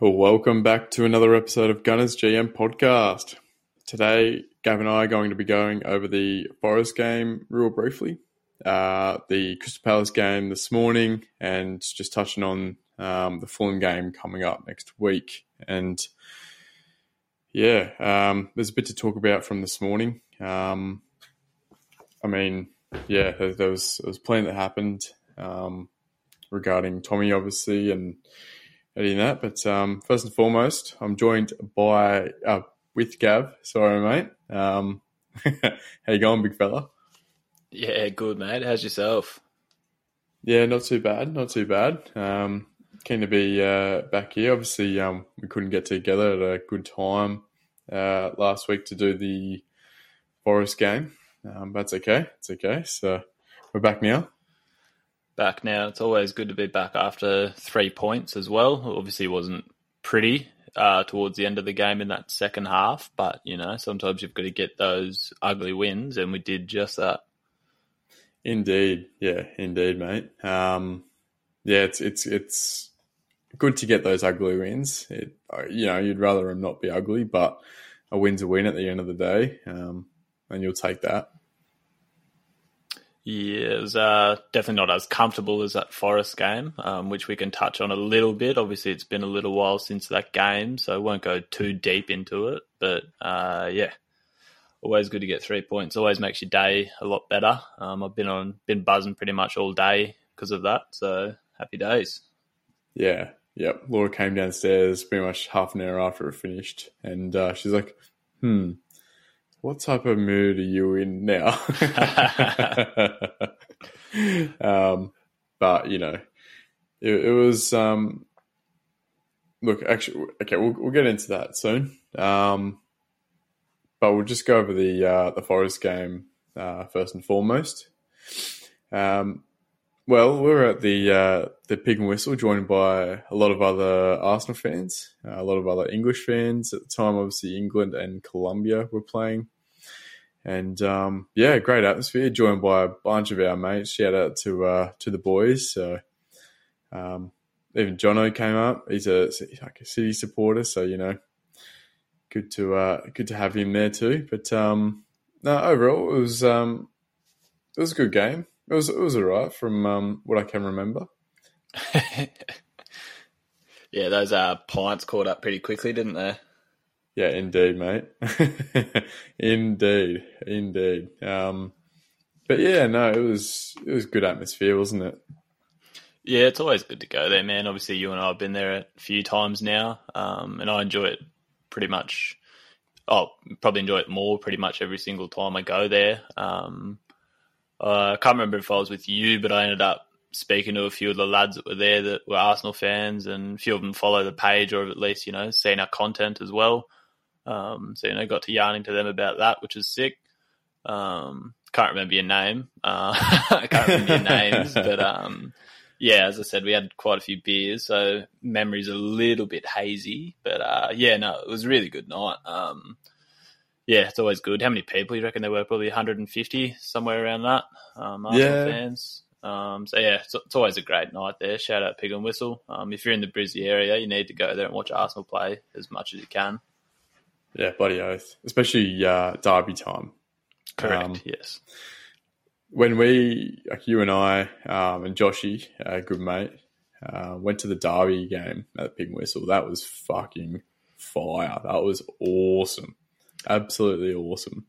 Well, welcome back to another episode of Gunners GM podcast. Today, Gav and I are going to be going over the Forest game real briefly, uh, the Crystal Palace game this morning, and just touching on um, the Fulham game coming up next week. And yeah, um, there's a bit to talk about from this morning. Um, I mean, yeah, there, there, was there was plenty that happened um, regarding Tommy, obviously, and Eddie and that. But um, first and foremost, I'm joined by uh, with Gav. Sorry, mate. Um, how you going, big fella? Yeah, good, mate. How's yourself? Yeah, not too bad. Not too bad. Um, keen to be uh, back here. Obviously, um, we couldn't get together at a good time uh, last week to do the Forest game. Um, but it's okay. It's okay. So we're back now back now. It's always good to be back after three points as well. Obviously, it wasn't pretty uh, towards the end of the game in that second half, but you know sometimes you've got to get those ugly wins, and we did just that. Indeed, yeah, indeed, mate. Um, yeah, it's it's it's good to get those ugly wins. It, you know, you'd rather them not be ugly, but a win's a win at the end of the day, um, and you'll take that. Yeah, it was uh, definitely not as comfortable as that Forest game, um, which we can touch on a little bit. Obviously, it's been a little while since that game, so I won't go too deep into it. But uh, yeah, always good to get three points. Always makes your day a lot better. Um, I've been on, been buzzing pretty much all day because of that. So happy days. Yeah, yep. Laura came downstairs pretty much half an hour after it finished, and uh, she's like, "Hmm." What type of mood are you in now? um, but you know, it, it was. Um, look, actually, okay, we'll, we'll get into that soon. Um, but we'll just go over the uh, the Forest game uh, first and foremost. Um, well, we were at the uh, the Pig and Whistle, joined by a lot of other Arsenal fans, a lot of other English fans at the time. Obviously, England and Colombia were playing, and um, yeah, great atmosphere. Joined by a bunch of our mates. Shout out to uh, to the boys. So um, even Jono came up. He's a like a City supporter, so you know, good to uh, good to have him there too. But um, no, overall it was um, it was a good game. It was it was alright from um, what I can remember. yeah, those uh, pints caught up pretty quickly, didn't they? Yeah, indeed, mate. indeed, indeed. Um, but yeah, no, it was it was good atmosphere, wasn't it? Yeah, it's always good to go there, man. Obviously, you and I have been there a few times now, um, and I enjoy it pretty much. Oh, probably enjoy it more pretty much every single time I go there. Um, uh, I can't remember if I was with you, but I ended up speaking to a few of the lads that were there that were Arsenal fans, and a few of them follow the page or at least you know seen our content as well. Um, so you know, got to yarning to them about that, which is sick. Um, can't remember your name. Uh, I can't remember your names, but um, yeah, as I said, we had quite a few beers, so memory's a little bit hazy. But uh, yeah, no, it was a really good night. Um, yeah, it's always good. How many people you reckon there were? Probably 150, somewhere around that. Um, Arsenal yeah. fans. Um, so yeah, it's, it's, always a great night there. Shout out Pig and Whistle. Um, if you're in the Brizzy area, you need to go there and watch Arsenal play as much as you can. Yeah, bloody oath. Especially uh, Derby time. Correct, um, yes. When we, like you and I um, and Joshy, a good mate, uh, went to the Derby game at Pig and Whistle, that was fucking fire. That was awesome. Absolutely awesome.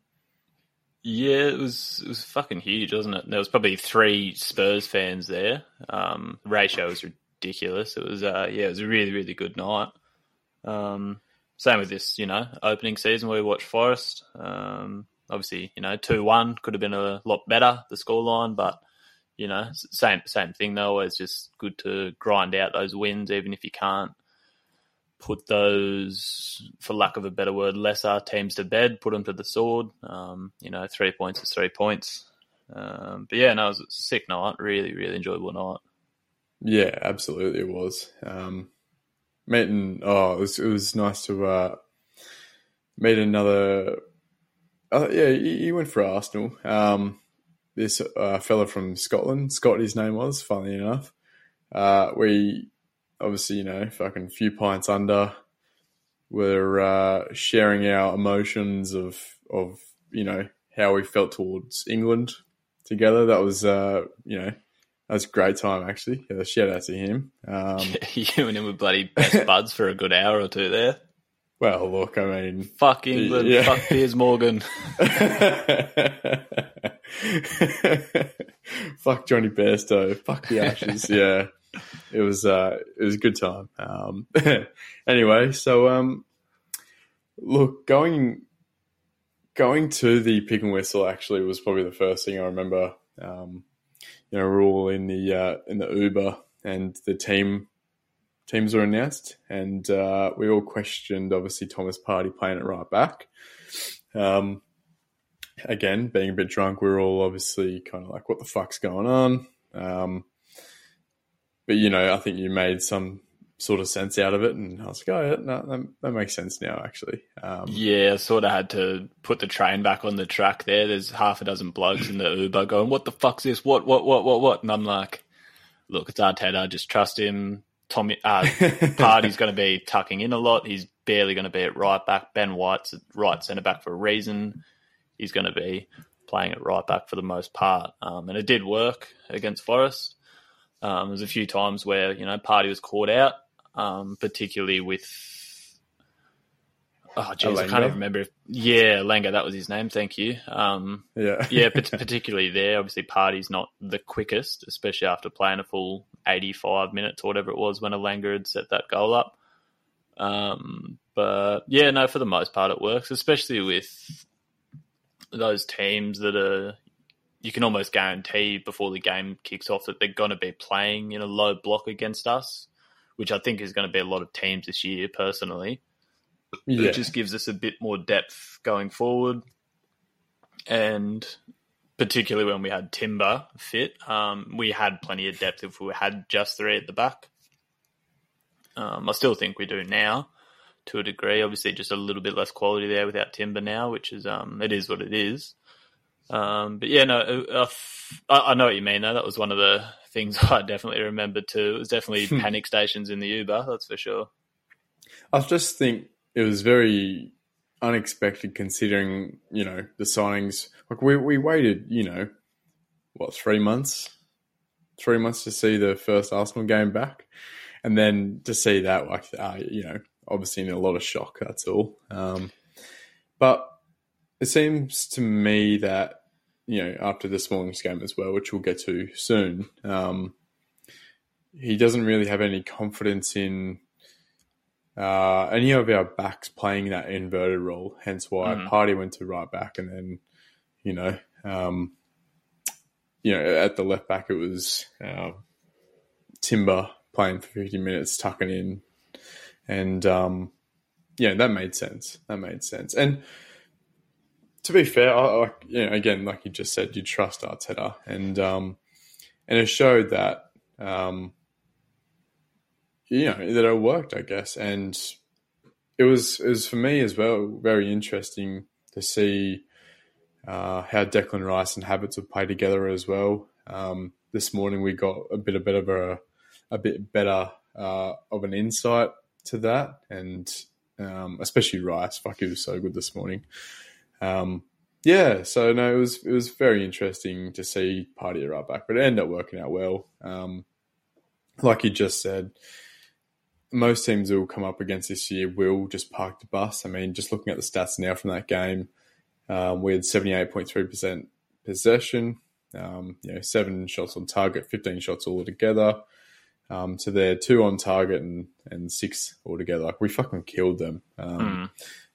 Yeah, it was it was fucking huge, wasn't it? There was probably three Spurs fans there. Um, ratio was ridiculous. It was uh, yeah, it was a really really good night. Um, same with this, you know, opening season where we watched Forest. Um, obviously, you know, two one could have been a lot better the scoreline, but you know, same same thing though. It's just good to grind out those wins, even if you can't put those, for lack of a better word, lesser teams to bed. Put them to the sword. Um, you know, three points is three points. Um, but yeah, no, it was a sick night. Really, really enjoyable night. Yeah, absolutely, it was. Um, meeting. Oh, it was it was nice to uh, meet another. Uh, yeah, he, went for Arsenal. Um, this uh, fella from Scotland, Scott, his name was. Funnily enough, uh, we obviously, you know, fucking few pints under. We're uh, sharing our emotions of of you know how we felt towards England together. That was uh, you know that was a great time actually. Yeah, shout out to him. Um, you and him were bloody best buds for a good hour or two there. well, look, I mean, Fuck England, Yeah. fuck Piers Morgan. fuck Johnny Bairstow, fuck the Ashes. yeah, it was uh, it was a good time. Um, anyway, so um, look, going going to the Pig and Whistle actually was probably the first thing I remember. Um, you know, we're all in the uh, in the Uber, and the team teams were announced, and uh, we all questioned obviously Thomas Partey playing it right back. Um, again, being a bit drunk, we were all obviously kind of like, "What the fuck's going on?" Um, but you know, I think you made some sort of sense out of it, and I was like, "Oh, yeah, no, that, that makes sense now." Actually, um, Yeah, I sort of had to put the train back on the track there. There's half a dozen blokes in the Uber going, "What the fuck's this? What, what, what, what, what?" And I'm like, "Look, it's Arteta. Just trust him. Tommy uh, Partey's going to be tucking in a lot. He's barely going to be at right back. Ben White's at right centre back for a reason. He's going to be playing at right back for the most part, um, and it did work against Forest. Um, there's a few times where you know Partey was caught out, um, particularly with. Oh, jeez, I can't even remember. If, yeah, Elanga, that was his name. Thank you. Um, yeah, yeah, particularly there. Obviously, Partey's not the quickest, especially after playing a full 85 minutes or whatever it was when Elanga had set that goal up. Um, but yeah, no, for the most part, it works, especially with those teams that are. You can almost guarantee before the game kicks off that they're going to be playing in a low block against us, which I think is going to be a lot of teams this year, personally yeah. it just gives us a bit more depth going forward. And particularly when we had Timber fit, um, we had plenty of depth if we had just three at the back. Um, I still think we do now to a degree. Obviously, just a little bit less quality there without Timber now, which is um, it is what it is. Um, but yeah, no, uh, I, I know what you mean. Though that was one of the things I definitely remember too. It was definitely panic stations in the Uber, that's for sure. I just think it was very unexpected considering, you know, the signings. Like we, we waited, you know, what, three months? Three months to see the first Arsenal game back. And then to see that, like, uh, you know, obviously in a lot of shock, that's all. Um, but it seems to me that, you know, after this morning's game as well, which we'll get to soon, um, he doesn't really have any confidence in uh, any of our backs playing that inverted role. Hence why Mhm. Partey went to right back, and then you know, um, you know, at the left back it was uh, Timber playing for fifty minutes, tucking in, and um, yeah, that made sense. That made sense. And to be fair, I, I, you know, again, like you just said, you trust Arteta, and um, and it showed that. Um, you know that it worked, I guess, and it was it was for me as well very interesting to see uh, how Declan Rice and Havertz have played together as well. Um, this morning we got a bit a bit of a a bit better uh, of an insight to that, and um, especially Rice. Fuck, he was so good this morning. Um, yeah, so no, it was it was very interesting to see Partey right back, but it ended up working out well. Um, like you just said, most teams will come up against this year will just park the bus. I mean, just looking at the stats now from that game, um, we had seventy eight point three percent possession. Um, you know, seven shots on target, fifteen shots altogether. Um, so they're two on target and, and six altogether. Like we fucking killed them. Um, Mm.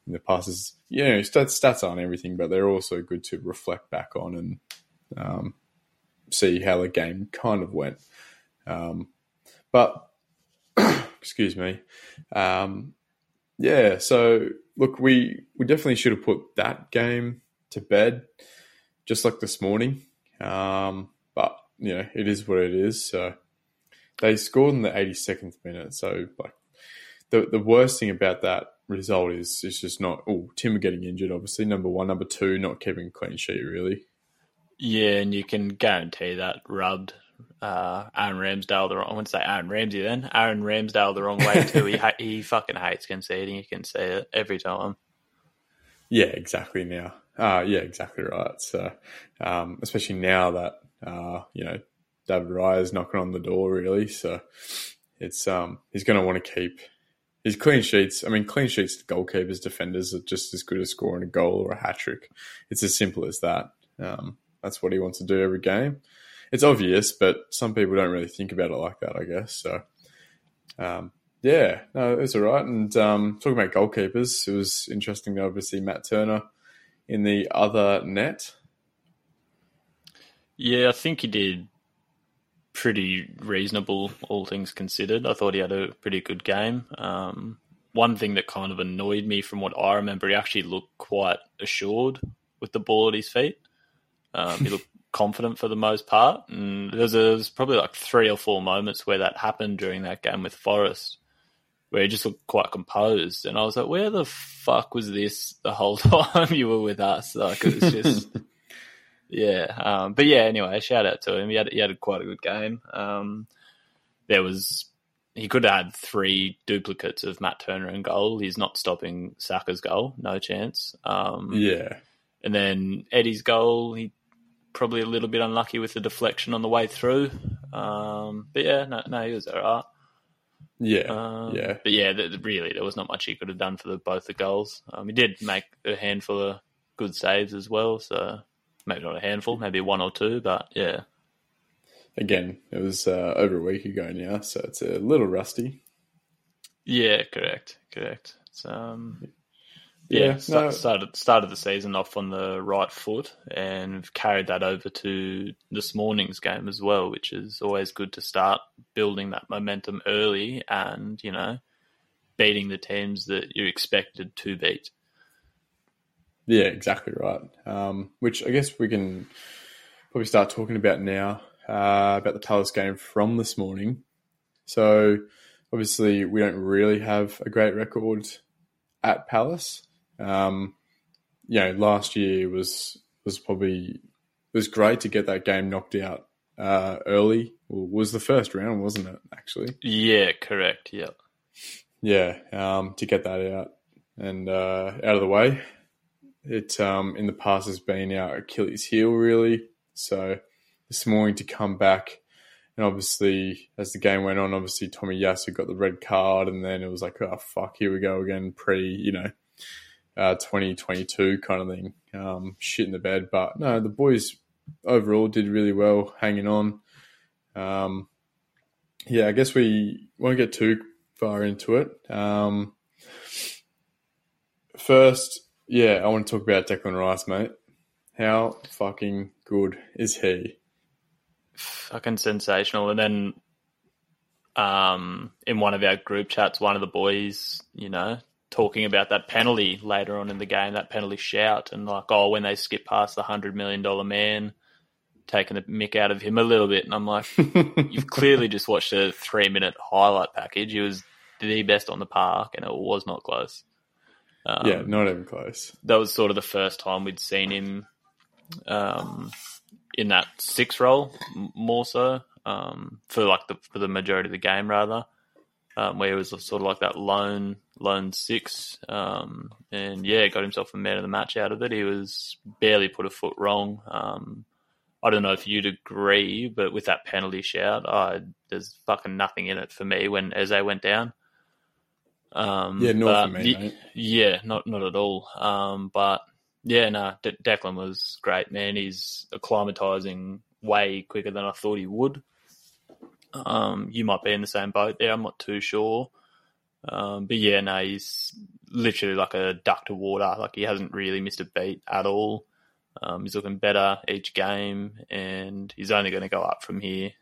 The passes, you know, stats, stats aren't everything, but they're also good to reflect back on and um, see how the game kind of went. Um, but, excuse me. Um, yeah, so look, we, we definitely should have put that game to bed just like this morning. Um, but, you know, it is what it is. So they scored in the 82nd minute. So, like, the, the worst thing about that result is it's just not. Oh, Tim getting injured, obviously. Number one, number two, not keeping clean sheet, really. Yeah, and you can guarantee that rubbed uh, Aaron Ramsdale the wrong. I wouldn't say Aaron Ramsey then. Aaron Ramsdale the wrong way too. he ha- he fucking hates conceding. You can see it every time. Yeah, exactly. Now, uh, yeah, exactly right. So, um, especially now that uh, you know David Raya is knocking on the door, really. So, it's um, he's going to want to keep his clean sheets. I mean, clean sheets, to goalkeepers, defenders are just as good as scoring a goal or a hat trick. It's as simple as that. Um, that's what he wants to do every game. It's obvious, but some people don't really think about it like that, I guess. So, um, yeah, no, it's all right. And um, talking about goalkeepers, it was interesting to obviously Matt Turner in the other net. Yeah, I think he did pretty reasonable, all things considered. I thought he had a pretty good game. Um, one thing that kind of annoyed me from what I remember, he actually looked quite assured with the ball at his feet. Um, he looked confident for the most part. And there was, there was, probably like three or four moments where that happened during that game with Forest, where he just looked quite composed. And I was like, where the fuck was this the whole time you were with us? Like, it was just. yeah. Um, but yeah, anyway, shout out to him. He had, he had quite a good game. Um, there was. He could have had three duplicates of Matt Turner in goal. He's not stopping Saka's goal, no chance. Um, yeah. And then Eddie's goal, he probably a little bit unlucky with the deflection on the way through. Um, but yeah, no, no, he was all right. Yeah, Um, yeah, But yeah, th really, there was not much he could have done for the, both the goals. Um, he did make a handful of good saves as well, so maybe not a handful, maybe one or two, but yeah. Again, it was uh, over a week ago now, so it's a little rusty. Yeah, correct, correct. It's, um, yeah, Yeah, no. started started the season off on the right foot and carried that over to this morning's game as well, which is always good to start building that momentum early and you know beating the teams that you're expected to beat. Yeah, exactly right. Um, which I guess we can probably start talking about now uh, about the Palace game from this morning. So obviously we don't really have a great record at Palace. Um, you know, last year was was probably it was great to get that game knocked out uh, early. Well, was the first round, wasn't it? Actually, Yeah, correct. Yeah. yeah, um, to get that out and uh, out of the way. It um, in the past has been our Achilles heel, really. So this morning to come back, and obviously as the game went on, obviously Tomiyasu got the red card, and then it was like, oh fuck, here we go again, pre you know, uh, twenty twenty two kind of thing, um, shit in the bed. But no, the boys overall did really well, hanging on. Um, yeah, I guess we won't get too far into it. Um, first, yeah, I want to talk about Declan Rice, mate. How fucking good is he? fucking sensational. And then um, in one of our group chats, one of the boys, you know, talking about that penalty later on in the game, that penalty shout, and like, oh, when they skip past the hundred million dollar man, taking the mick out of him a little bit, and I'm like, you've clearly just watched a three minute highlight package. He was the best on the park, and it was not close. Um, yeah, not even close. that was sort of the first time we'd seen him um, in that six role, m- more so um, for like the for the majority of the game, rather, um, where he was sort of like that lone lone six, um, and yeah, got himself a man of the match out of it. He was barely put a foot wrong. Um, I don't know if you'd agree, but with that penalty shout, I, there's fucking nothing in it for me when Eze went down. Um, Yeah, for me, y- yeah, not not at all. Um, but yeah, no, De- Declan was great, man. He's acclimatizing way quicker than I thought he would. Um, you might be in the same boat there. I'm not too sure. Um, but yeah, no, he's literally like a duck to water. Like he hasn't really missed a beat at all. Um, he's looking better each game, and he's only going to go up from here.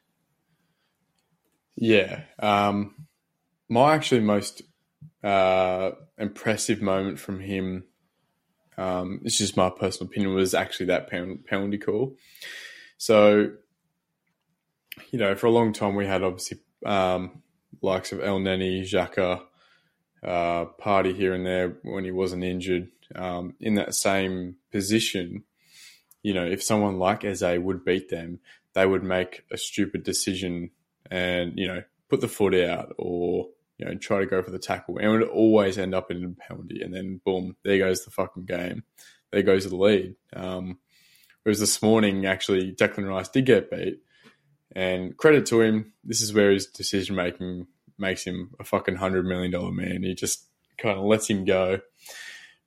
Yeah. Um, my actually most uh, impressive moment from him, um, it's just my personal opinion, was actually that pen- penalty call. So, you know, for a long time we had obviously um, likes of Elneny, Xhaka, uh, Partey here and there when he wasn't injured um, in that same position. You know, if someone like Eze would beat them, they would make a stupid decision and you know put the foot out or you know try to go for the tackle. And would always end up in a penalty. And then boom there goes the fucking game. There goes the lead. Um, whereas this morning actually Declan Rice did get beat. And credit to him this is where his decision making makes him a fucking hundred million dollar man. He just kind of lets him go.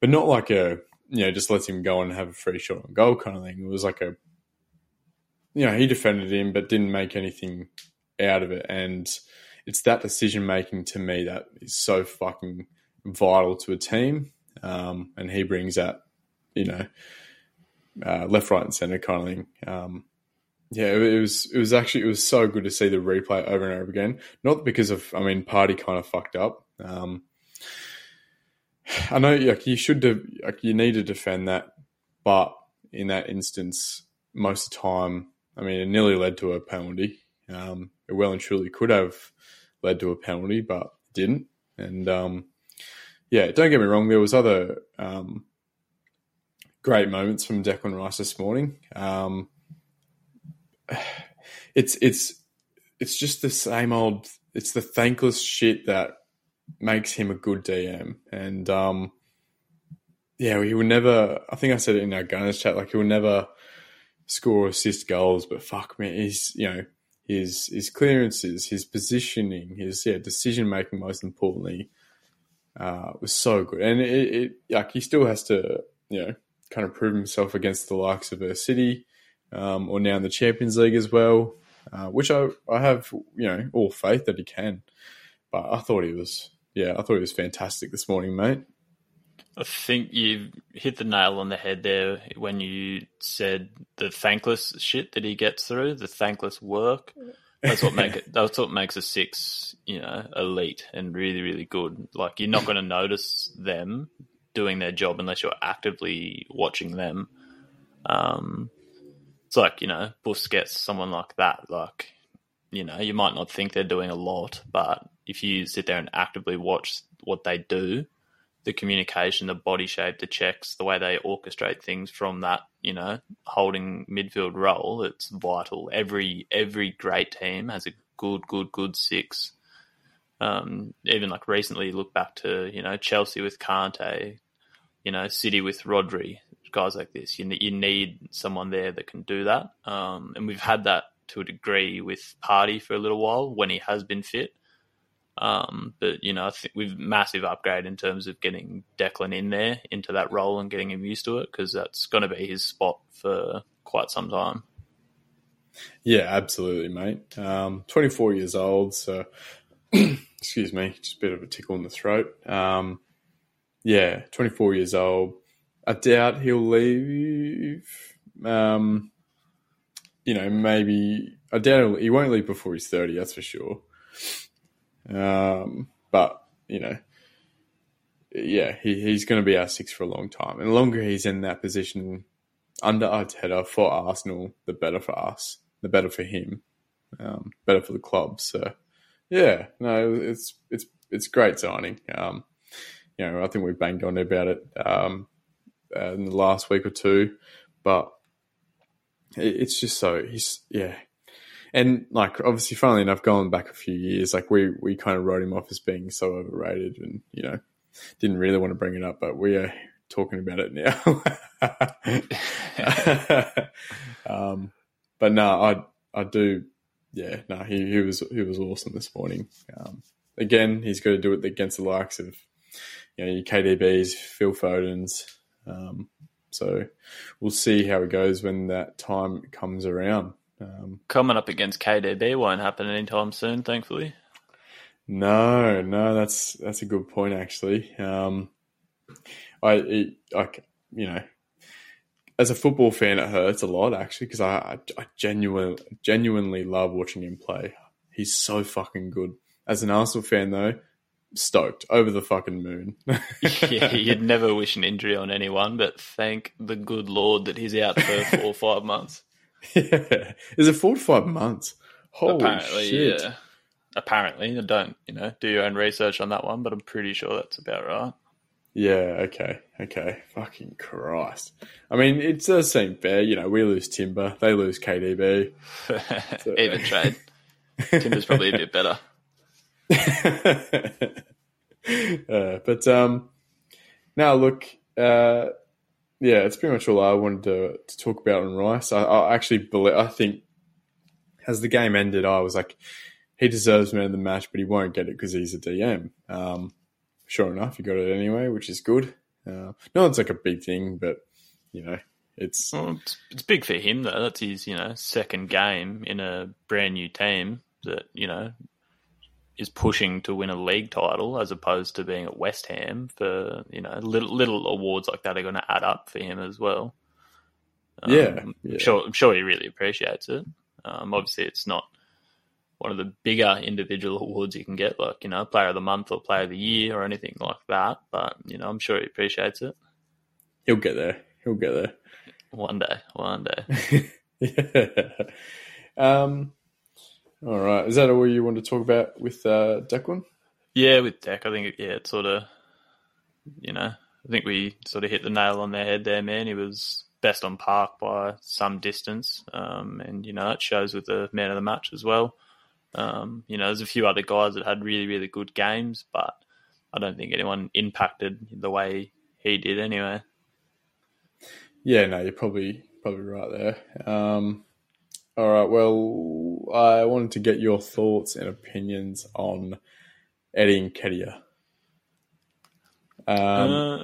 But not like a you know just lets him go and have a free shot on goal kind of thing. It was like a you know he defended him but didn't make anything out of it. And it's that decision making to me that is so fucking vital to a team. Um, and he brings that, you know, uh, left, right, and center kind of thing. Um, yeah, it, was it was actually it was so good to see the replay over and over again. Not because of I mean, Partey kind of fucked up. Um, I know like you should have like you need to defend that, but in that instance, most of the time, I mean, it nearly led to a penalty. Um, it well and truly could have led to a penalty, but didn't. And um, yeah, don't get me wrong, there was other um, great moments from Declan Rice this morning. Um, it's it's it's just the same old. It's the thankless shit that makes him a good DM, and um, yeah, he will never. I think I said it in our Gunners chat. Like he will never score assist goals, but fuck me, he's you know his his clearances, his positioning, his yeah decision making. Most importantly, uh, was so good, and it, it like he still has to you know kind of prove himself against the likes of a City, um, or now in the Champions League as well, uh, which I I have you know all faith that he can. But I thought he was yeah I thought he was fantastic this morning, mate. I think you hit the nail on the head there when you said the thankless shit that he gets through, the thankless work. That's what make it. That's what makes a six, you know, elite and really, really good. Like you're not going to notice them doing their job unless you're actively watching them. Um, it's like you know, Busquets, someone like that. Like you know, you might not think they're doing a lot, but if you sit there and actively watch what they do, the communication, the body shape, the checks, the way they orchestrate things from that, you know, holding midfield role, it's vital. Every every great team has a good, good, good six. Um, even like recently, look back to you know Chelsea with Kante, you know City with Rodri, guys like this. You you need someone there that can do that, um, and we've had that to a degree with Partey for a little while when he has been fit. Um, but you know, I think we've massive upgrade in terms of getting Declan in there into that role and getting him used to it because that's going to be his spot for quite some time. Yeah, absolutely, mate. Um, 24 years old, so excuse me, just a bit of a tickle in the throat. Um, yeah, 24 years old. I doubt he'll leave. Um, you know, maybe I doubt he won't leave before he's 30. That's for sure. Um, but you know, yeah, he, he's going to be our six for a long time. And the longer he's in that position under Arteta for Arsenal, the better for us, the better for him, um, better for the club. So, yeah, no, it's it's it's great signing. Um, you know, I think we've banged on about it um, uh, in the last week or two, but it, it's just so he's yeah and like obviously, funnily enough, going back a few years, like we we kind of wrote him off as being so overrated, and you know, didn't really want to bring it up, but we are talking about it now. um, but no, I I do, yeah, no, he he was he was awesome this morning. Um, again, he's got to do it against the likes of you know your KDBs, Phil Foden's. Um, so we'll see how it goes when that time comes around. Um, Coming up against KDB won't happen anytime soon, thankfully. No, no, that's that's a good point actually. Um, I, like, you know, as a football fan, it hurts a lot actually because I, I, I genuinely genuinely love watching him play. He's so fucking good. As an Arsenal fan, though, stoked over the fucking moon. yeah, you'd never wish an injury on anyone, but thank the good Lord that he's out for four or five months. Yeah. Is it four to five months? Holy Apparently, shit. yeah. Apparently, don't you know do your own research on that one, but I'm pretty sure that's about right. Yeah, okay, okay. Fucking Christ. I mean, it does seem fair. You know, we lose Timber, they lose KDB. Even trade. Timber's probably a bit better. uh, but um, now look, uh, yeah, it's pretty much all I wanted to, to talk about on Rice. I, I actually believe, I think, as the game ended, I was like, he deserves man of the match, but he won't get it because he's a DM. Um, sure enough, he got it anyway, which is good. Uh, no, it's like a big thing, but you know, it's well, it's, it's big for him though. That's his you know second game in a brand new team that you know is pushing to win a league title as opposed to being at West Ham for you know little little awards like that are going to add up for him as well. Um, yeah, yeah. I'm sure I'm sure he really appreciates it. Um, obviously, it's not one of the bigger individual awards you can get, like you know, Player of the Month or Player of the Year or anything like that. But you know, I'm sure he appreciates it. He'll get there. He'll get there one day. One day. yeah. Um. All right. Is that all you want to talk about with uh, Declan? Yeah, with Deck, I think yeah, it's sort of, you know, I think we sort of hit the nail on the head there, man. He was best on park by some distance, um, and you know it shows with the man of the match as well. Um, you know, there's a few other guys that had really, really good games, but I don't think anyone impacted the way he did anyway. Yeah, no, you're probably probably right there. Um, all right. Well, I wanted to get your thoughts and opinions on Eddie Nketiah. Um, uh,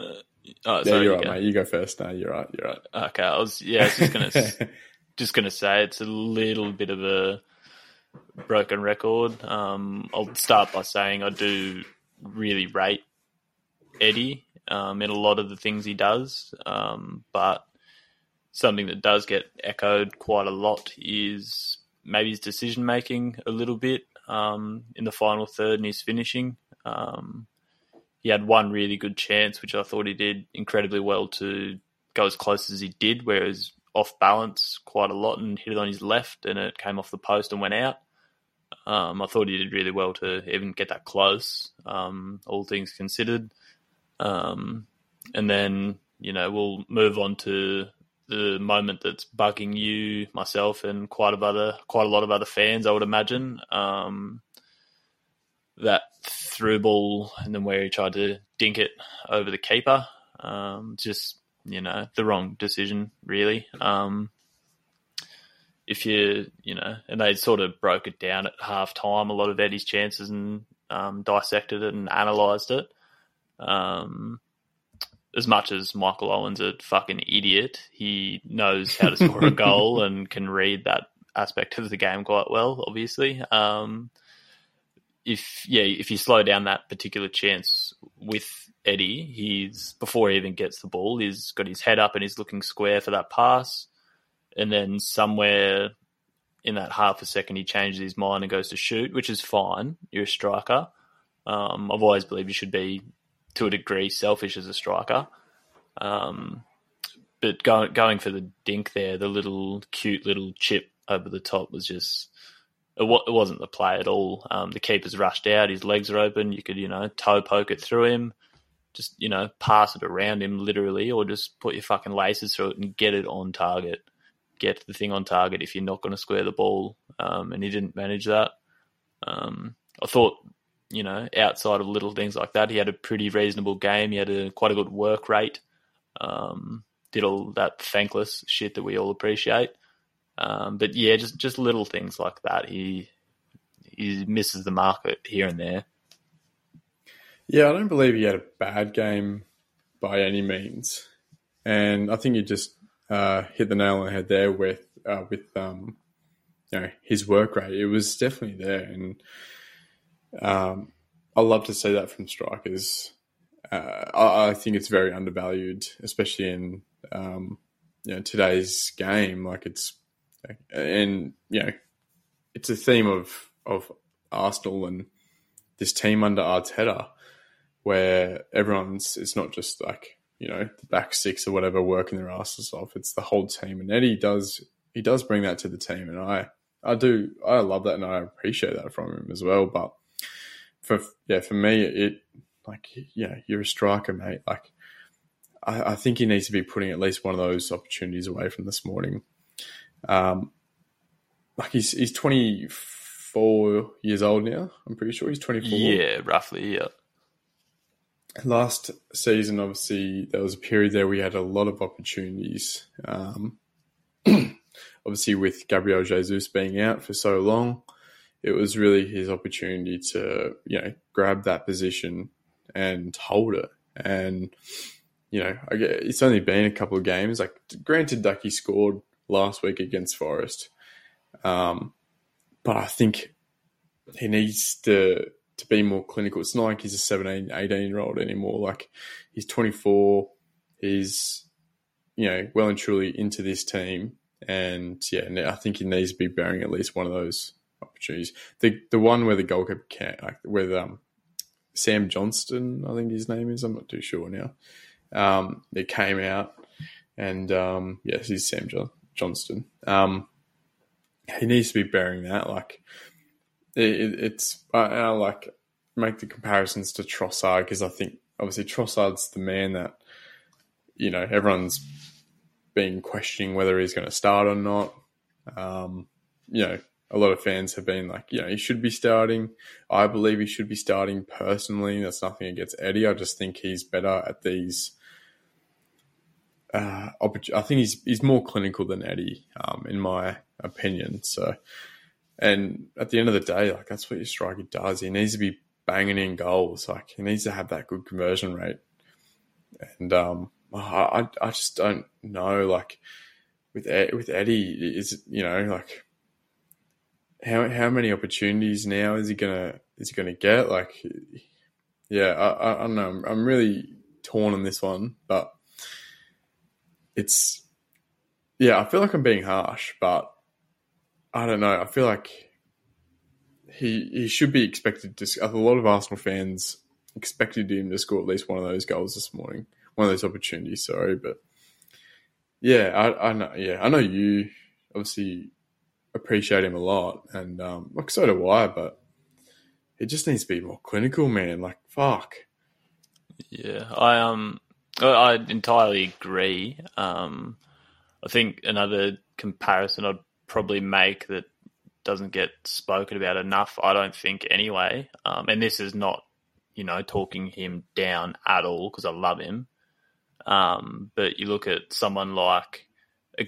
oh, yeah, you're right, mate. You go first. No, you're right. You're right. Okay, I was yeah, I was just gonna just gonna say it's a little bit of a broken record. Um, I'll start by saying I do really rate Eddie um, in a lot of the things he does, um, but something that does get echoed quite a lot is maybe his decision making a little bit um, in the final third and his finishing. Um, he had one really good chance, which I thought he did incredibly well to go as close as he did, whereas off balance quite a lot and hit it on his left and it came off the post and went out. Um, I thought he did really well to even get that close, um, all things considered. Um, and then, you know, we'll move on to the moment that's bugging you, myself, and quite a other quite a lot of other fans, I would imagine. Um, that through ball and then where he tried to dink it over the keeper, um, just you know the wrong decision, really. Um, if you you know, and they sort of broke it down at half time, a lot of Eddie's chances and um, dissected it and analysed it. Um, as much as Michael Owen's a fucking idiot, he knows how to score a goal and can read that aspect of the game quite well. Obviously, um, if yeah, if you slow down that particular chance with Eddie, he's before he even gets the ball, he's got his head up and he's looking square for that pass, and then somewhere in that half a second he changes his mind and goes to shoot, which is fine. You're a striker. Um, I've always believed you should be to a degree selfish as a striker. Um, but going going for the dink there, the little cute little chip over the top was just it, it wasn't the play at all. Um, the keeper's rushed out, his legs are open. You could you know toe poke it through him, just you know pass it around him literally, or just put your fucking laces through it and get it on target. Get the thing on target if you're not going to square the ball. Um, and he didn't manage that. Um, I thought you know, outside of little things like that, he had a pretty reasonable game. He had a quite a good work rate. Um, did all that thankless shit that we all appreciate. Um, but yeah, just just little things like that. He he misses the market here and there. Yeah, I don't believe he had a bad game by any means, and I think you just uh, hit the nail on the head there with uh, with um, you know his work rate. It was definitely there, and um, I love to see that from strikers. Uh, I, I, think it's very undervalued, especially in um, you know today's game. Like it's and you know it's a theme of of Arsenal and this team under Arteta, where everyone's it's not just like you know the back six or whatever working their asses off. It's the whole team, and Eddie does he does bring that to the team, and I I do I love that and I appreciate that from him as well. But for yeah, for me, it like yeah, you're a striker, mate. Like I, I, think he needs to be putting at least one of those opportunities away from this morning. Um, like he's he's 24 years old now. I'm pretty sure he's 24. Yeah, roughly. Yeah. Last season, obviously, there was a period there we had a lot of opportunities. Um, obviously, with Gabriel Jesus being out for so long, it was really his opportunity to you know grab that position and hold it. And you know, I get, it's only been a couple of games. Like, granted, Ducky scored last week against Forest, um, but I think he needs to to be more clinical. It's not like he's a 17, 18 year old anymore. Like, he's 24. He's you know well and truly into this team, and yeah, I think he needs to be bearing at least one of those opportunities. The the one where the goalkeeper can't, like where um, Sam Johnstone, I think his name is. I'm not too sure now. Um, it came out, and um, yes, he's Sam John- Johnstone. Um, he needs to be bearing that. Like it, it's, I, I, like make the comparisons to Trossard because I think obviously Trossard's the man that you know everyone's been questioning whether he's going to start or not. Um, you know, a lot of fans have been like, you know, he should be starting. I believe he should be starting personally. That's nothing against Eddie. I just think he's better at these uh, I think he's he's more clinical than Eddie, um, in my opinion. So, and at the end of the day, like that's what your striker does. He needs to be banging in goals. Like he needs to have that good conversion rate. And um, I I just don't know. Like with with Eddie, is you know like how how many opportunities now is he gonna is he gonna get? Like, yeah, I, I don't know. I'm really torn on this one, but it's yeah, I feel like I'm being harsh, but I don't know. I feel like he he should be expected to. A lot of Arsenal fans expected him to score at least one of those goals this morning, one of those opportunities. Sorry, but yeah, I, I know. Yeah, I know you obviously appreciate him a lot, and um, like so do I. But it just needs to be more clinical, man. Like fuck. Yeah, I um I entirely agree. Um, I think another comparison I'd probably make that doesn't get spoken about enough, I don't think, anyway. Um, and this is not, you know, talking him down at all because I love him. Um, but you look at someone like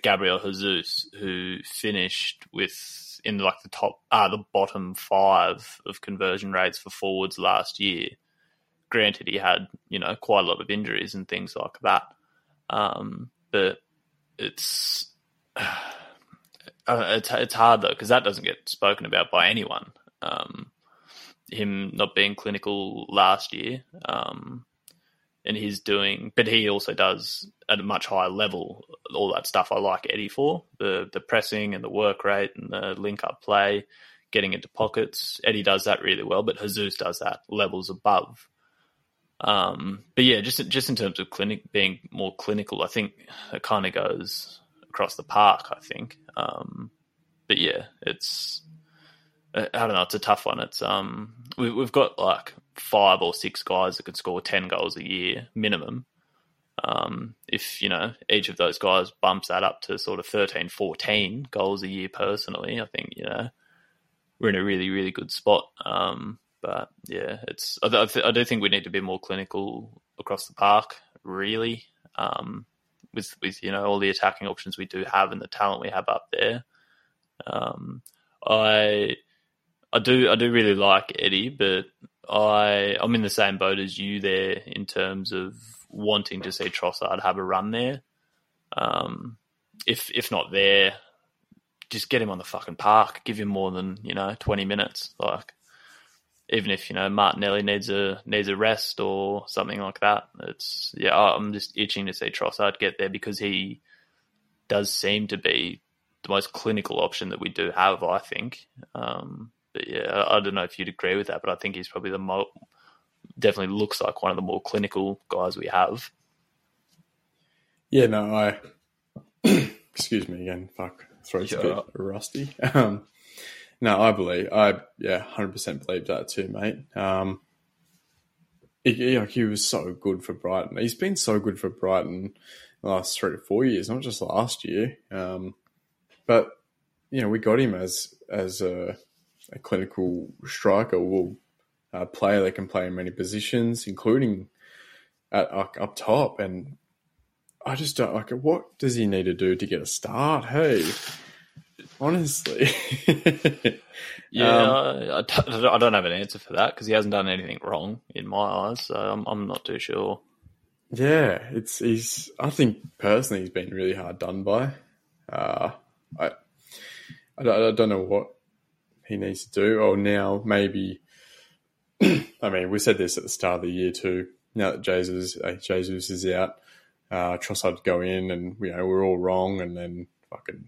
Gabriel Jesus, who finished with in like the top, uh, the bottom five of conversion rates for forwards last year granted, he had you know quite a lot of injuries and things like that. Um, but it's uh, it's it's hard though because that doesn't get spoken about by anyone. Um, him not being clinical last year, um, and he's doing, but he also does at a much higher level all that stuff I like Eddie for the the pressing and the work rate and the link up play, getting into pockets. Eddie does that really well, but Jesus does that levels above. Um, but yeah, just just in terms of clinic being more clinical, I think it kind of goes across the park. I think, um, but yeah, it's I don't know. It's a tough one. It's um we, we've got like five or six guys that could score ten goals a year minimum. Um, if you know each of those guys bumps that up to sort of 13, 14 goals a year personally, I think you know we're in a really really good spot. Um, but yeah, it's I, I, do think we need to be more clinical across the park, really, um, with with you know all the attacking options we do have and the talent we have up there. Um, I I do I do really like Eddie, but I I'm in the same boat as you there in terms of wanting to see Trossard have a run there. Um, if if not there, just get him on the fucking park. Give him more than you know twenty minutes. Like even if you know Martinelli needs a needs a rest or something like that. It's yeah, I'm just itching to see Trossard get there because he does seem to be the most clinical option that we do have. I think. Um, but yeah, I, I, don't know if you'd agree with that, but I think he's probably the most definitely looks like one of the more clinical guys we have. Yeah, no, I excuse me again. Fuck, throat's a bit rusty. Um, no, I believe I yeah, hundred percent believe that too, mate. Um, he, like he was so good for Brighton. He's been so good for Brighton the last three to four years, not just last year. Um, but you know, we got him as as a, a clinical striker, well, a player that can play in many positions, including at up, up top. And I just don't like. It. What does he need to do to get a start? Hey, honestly. Yeah, um, I, I, don't have an answer for that because he hasn't done anything wrong in my eyes. So I'm, I'm not too sure. Yeah, it's he's. I think personally, he's been really hard done by. Uh, I, I don't, I don't know what he needs to do. Or now maybe. I mean, we said this at the start of the year too. Now that Jesus uh, Jesus is out, uh, Trossard go in, and you know we're all wrong, and then fucking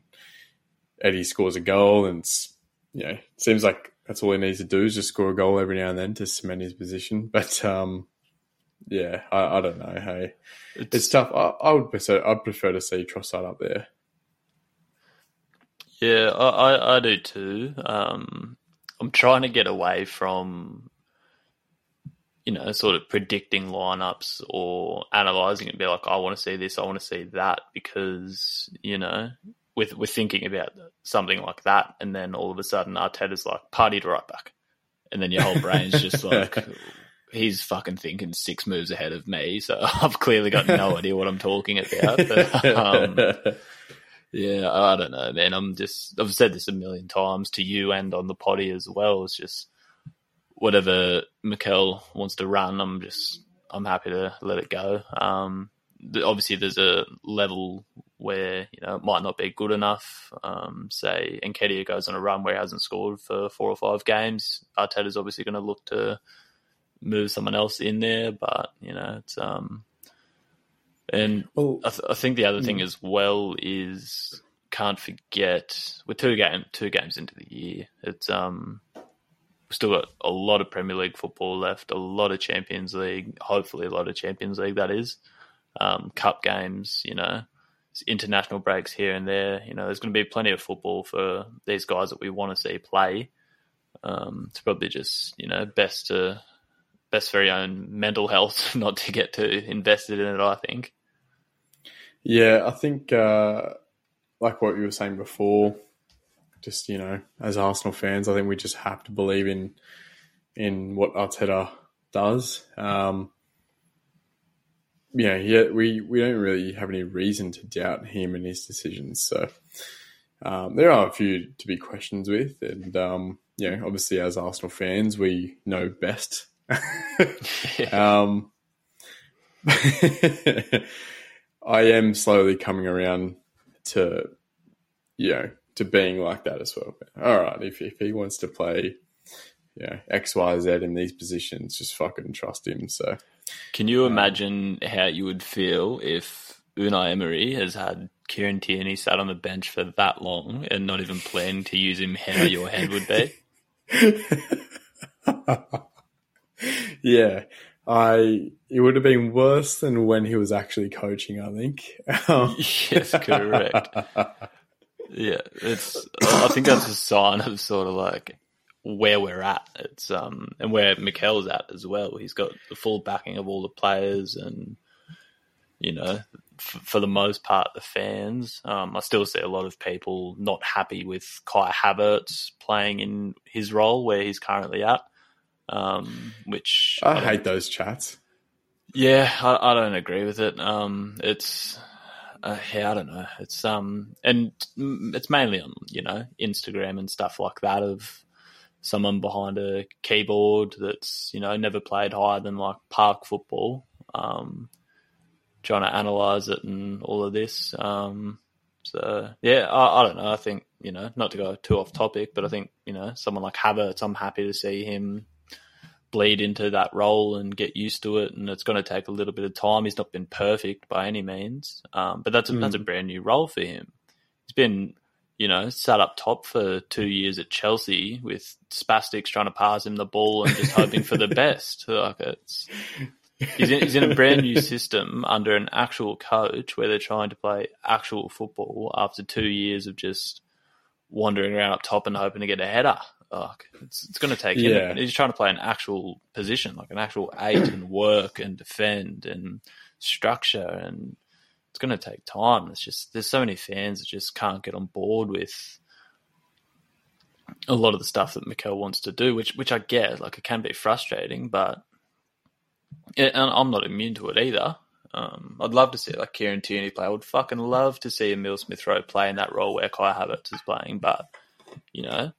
Eddie scores a goal, and you know seems like that's all he needs to do is just score a goal every now and then to cement his position. But um, yeah, I, I, don't know. Hey, it's, it's tough. I, I, would prefer I'd prefer to see Trossard up there. Yeah, I, I do too. Um, I'm trying to get away from you know, sort of predicting lineups or analyzing it, be like, I want to see this, I want to see that, because you know, with with thinking about something like that, and then all of a sudden Arteta's like, Partey to right back, and then your whole brain's just like. he's fucking thinking six moves ahead of me, so I've clearly got no idea what I'm talking about. But, um, yeah, I don't know, man. I'm just I've said this a million times to you and on the potty as well. It's just whatever Mikel wants to run, I'm just I'm happy to let it go. Um, obviously, there's a level where you know it might not be good enough. Um, say Nketiah goes on a run where he hasn't scored for four or five games. Arteta's obviously going to look to move someone else in there, but you know it's um, and well, I, th- I think the other thing as well is can't forget we're two game two games into the year. It's um still got a lot of Premier League football left, a lot of Champions League, hopefully a lot of Champions League that is. Um, cup games, you know, international breaks here and there. You know, there's going to be plenty of football for these guys that we want to see play. Um, it's probably just you know best to best for your own mental health not to get too invested in it. I think. Yeah, I think uh, like what you were saying before, just you know, as Arsenal fans, I think we just have to believe in in what Arteta does. Um, yeah, yeah, we we don't really have any reason to doubt him and his decisions. So um, there are a few to be questions with, and um, you know, obviously as Arsenal fans, we know best. um, I am slowly coming around to, you know, to being like that as well. But, all right, if if he wants to play, you know, X, Y, Z in these positions, just fucking trust him. So, can you um, imagine how you would feel if Unai Emery has had Kieran Tierney sat on the bench for that long and not even planning to use him? How your head would be? yeah, I it would have been worse than when he was actually coaching. I think. yes, correct yeah, it's. I think that's a sign of sort of like where we're at. It's um and where Mikel's at as well. He's got the full backing of all the players, and you know, f- for the most part, the fans. Um, I still see a lot of people not happy with Kai Havertz playing in his role where he's currently at. Um, which I, I hate those chats. Yeah, I, I, don't agree with it. Um, it's uh, I don't know. It's um, and it's mainly on you know Instagram and stuff like that of someone behind a keyboard that's you know never played higher than like park football, um, trying to analyze it and all of this. Um, so yeah, I, I don't know. I think you know not to go too off topic, but I think you know someone like Havertz, I'm happy to see him bleed into that role and get used to it. And it's going to take a little bit of time. He's not been perfect by any means, um, but that's a, mm. that's a mm. brand new role for him. He's been, you know, sat up top for two years at Chelsea with spastics trying to pass him the ball and just hoping for the best. Like it's. He's in, he's in a brand new system under an actual coach where they're trying to play actual football after two years of just wandering around up top and hoping to get a header. Like, it's it's going to take Yeah. him. He's trying to play an actual position, like an actual eight, and work and defend and structure, and it's going to take time. It's just there's so many fans that just can't get on board with a lot of the stuff that Mikel wants to do, which which I get. Like, it can be frustrating, but yeah, and I'm not immune to it either. Um, I'd love to see like Kieran Tierney play. I would fucking love to see Emil Smith Rowe play in that role where Kai Havertz is playing. But you know,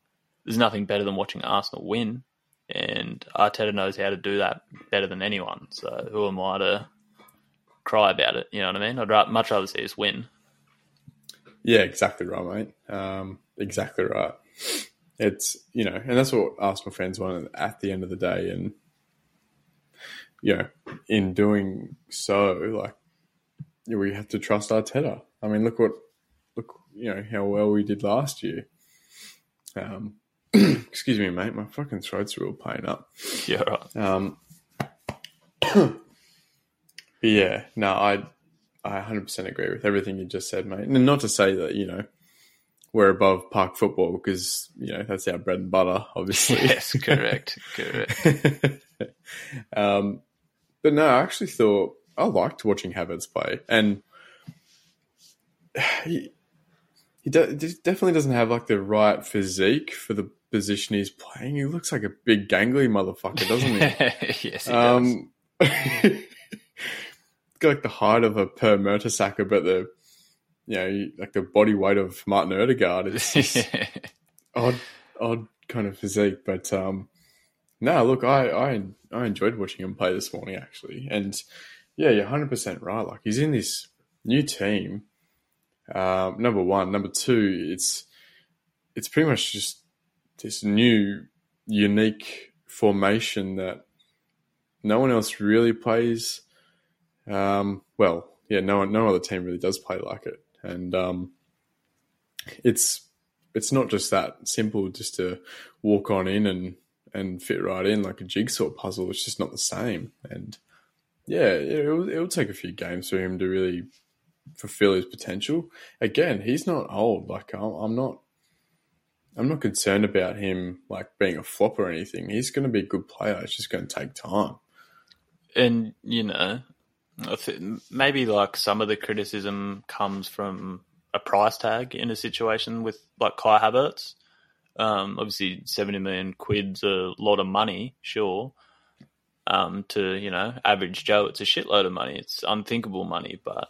there's nothing better than watching Arsenal win, and Arteta knows how to do that better than anyone. So who am I to cry about it? You know what I mean? I'd ra- much rather see us win. Yeah, exactly right, mate. Um, exactly right. It's you know, and that's what Arsenal fans want at the end of the day, and you know, in doing so, like we have to trust Arteta. I mean, look what look you know how well we did last year. Um, excuse me, mate. My fucking throat's real pain up. Yeah, right. Um, yeah, no, I I 100% agree with everything you just said, mate. And not to say that you know we're above park football because you know that's our bread and butter, obviously. Yes, correct, correct. um, but no, I actually thought I liked watching Havertz play, and he he de- definitely doesn't have like the right physique for the position he's playing. He looks like a big gangly motherfucker, doesn't he? yes, he does. Um, got like the height of a Per Mertesacker, but the you know like the body weight of Martin Odegaard. It's just odd, odd kind of physique. But um, no, look, I, I I enjoyed watching him play this morning actually, and yeah, you're 100 percent right. Like he's in this new team. Um, number one, number two, it's it's pretty much just this new unique formation that no one else really plays. Um, well, yeah, no no other team really does play like it, and um, it's it's not just that simple just to walk on in and and fit right in like a jigsaw puzzle. It's just not the same, and yeah, it will, it will take a few games for him to really fulfill his potential. Again, he's not old. Like I'm, I'm not. I'm not concerned about him like being a flop or anything. He's going to be a good player. It's just going to take time. and you know, maybe like some of the criticism comes from a price tag in a situation with like Kai Havertz. Um, obviously, seventy million quid's a lot of money, sure. Um, to you know, average Joe, it's a shitload of money. It's unthinkable money, but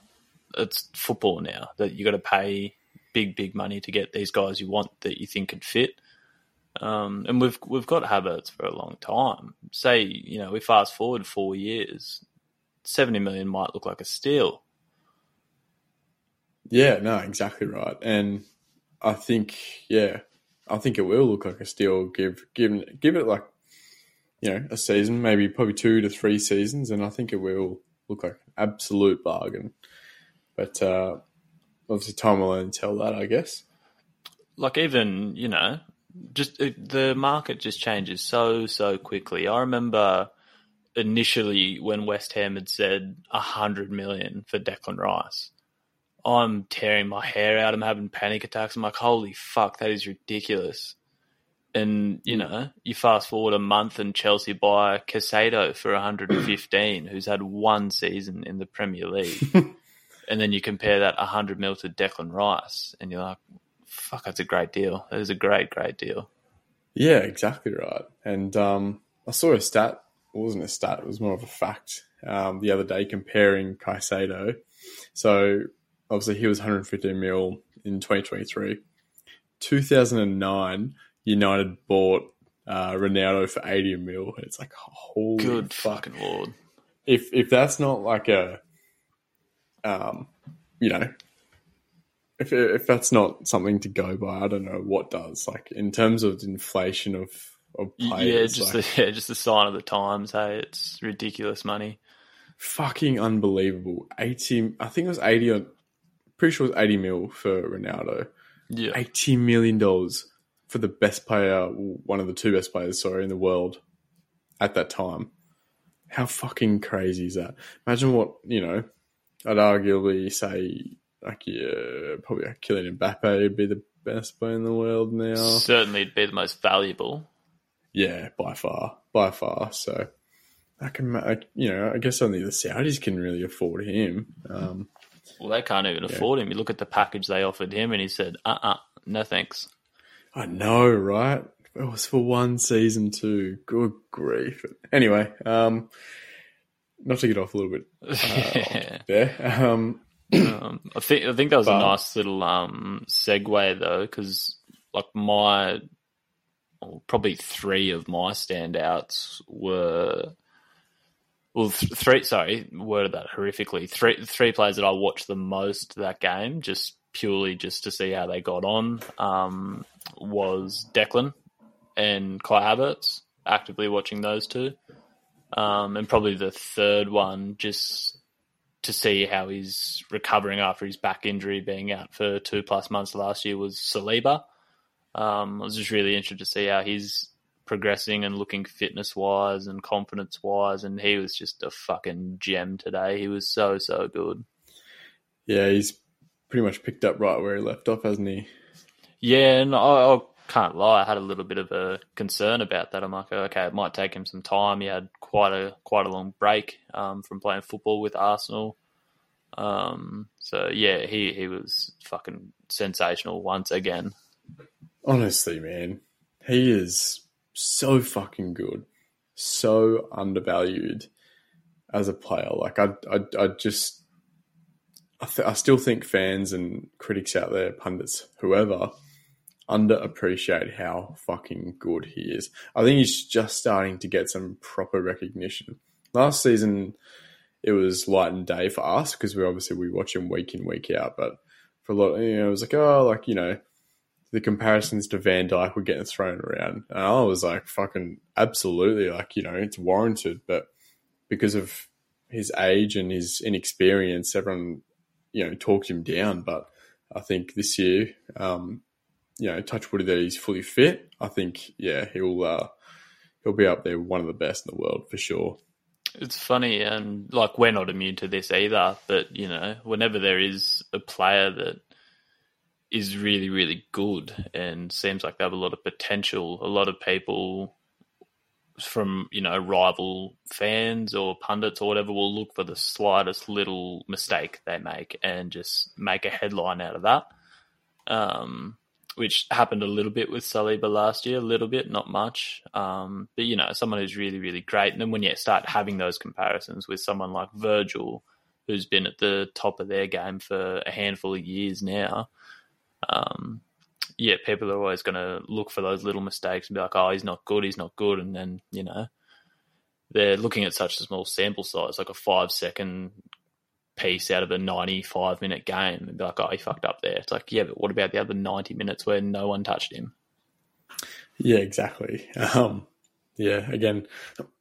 it's football now that you got to pay big, big money to get these guys you want that you think could fit. Um, and we've we've got Havertz for a long time. Say you know we fast forward four years, seventy million might look like a steal. Yeah, no, exactly right. And I think, yeah, I think it will look like a steal. Give, give, give it like, you know, a season, maybe probably two to three seasons, and I think it will look like an absolute bargain. But uh, obviously, time will only tell that, I guess. Like even you know, just it, the market just changes so so quickly. I remember initially when West Ham had said a hundred million for Declan Rice. I'm tearing my hair out. I'm having panic attacks. I'm like, holy fuck, that is ridiculous. And you mm. know, you fast forward a month and Chelsea buy Caicedo for 115, who's had one season in the Premier League, and then you compare that 100 mil to Declan Rice, and you're like, fuck, that's a great deal. That is a great, great deal. Yeah, exactly right. And um, I saw a stat. It wasn't a stat. It was more of a fact. Um, the other day comparing Caicedo. So obviously he was 115 mil in 2023. 2009, United bought uh, Ronaldo for 80 mil. It's like holy Good fuck. fucking lord. If if that's not like a, um, you know, if if that's not something to go by, I don't know what does. Like in terms of inflation of of players, yeah, just like, the, yeah, just the sign of the times. Hey, it's ridiculous money. fucking unbelievable. 80, I think it was 80 or pretty sure it was 80 mil for Ronaldo. Yeah, 80 million dollars for the best player, one of the two best players, sorry, in the world at that time. How fucking crazy is that? Imagine what, you know, I'd arguably say like yeah, probably like Kylian Mbappe would be the best player in the world now. Certainly, it'd be the most valuable. Yeah, by far, by far. So I can, I, you know, I guess only the Saudis can really afford him. Um, well, they can't even yeah. afford him. You look at the package they offered him, and he said, "Uh, uh no thanks." I know, right? It was for one season too. Good grief. Anyway, um, not to get off a little bit uh, there. Um, um, I think I think that was but, a nice little um, segue though, because like my well, probably three of my standouts were well, th- three. Sorry, worded that horrifically. Three three players that I watched the most that game, just purely just to see how they got on, um, was Declan and Kai Havertz. Actively watching those two, um, and probably the third one just to see how he's recovering after his back injury, being out for two plus months last year, was Saliba. Um, I was just really interested to see how he's progressing and looking fitness wise and confidence wise, and he was just a fucking gem today. He was so so good. Yeah, he's pretty much picked up right where he left off, hasn't he? Yeah, and I, I can't lie, I had a little bit of a concern about that. I'm like, okay, it might take him some time. He had quite a quite a long break um, from playing football with Arsenal. Um, so yeah, he he was fucking sensational once again. Honestly, man, he is so fucking good, so undervalued as a player. Like I, I, I just, I, th- I still think fans and critics out there, pundits, whoever, underappreciate how fucking good he is. I think he's just starting to get some proper recognition. Last season, it was light and day for us because we obviously we watch him week in week out. But for a lot, you know, it was like oh, like you know, the comparisons to Van Dijk were getting thrown around. And I was like, fucking absolutely, like, you know, it's warranted. But because of his age and his inexperience, everyone, you know, talked him down. But I think this year, um, you know, touch wood that he's fully fit. I think, yeah, he'll, uh, he'll be up there, one of the best in the world for sure. It's funny, and like we're not immune to this either. But you know, whenever there is a player that is really, really good and seems like they have a lot of potential. A lot of people from, you know, rival fans or pundits or whatever will look for the slightest little mistake they make and just make a headline out of that. Um, which happened a little bit with Saliba last year, a little bit, not much. Um, but you know, someone who's really, really great. And then when you start having those comparisons with someone like Virgil, who's been at the top of their game for a handful of years now, um, yeah, people are always going to look for those little mistakes and be like, oh, he's not good, he's not good. And then, you know, they're looking at such a small sample size, like a five second piece out of a 95 minute game and be like, oh, he fucked up there. It's like, yeah, but what about the other 90 minutes where no one touched him? Yeah, exactly. Um, yeah, again,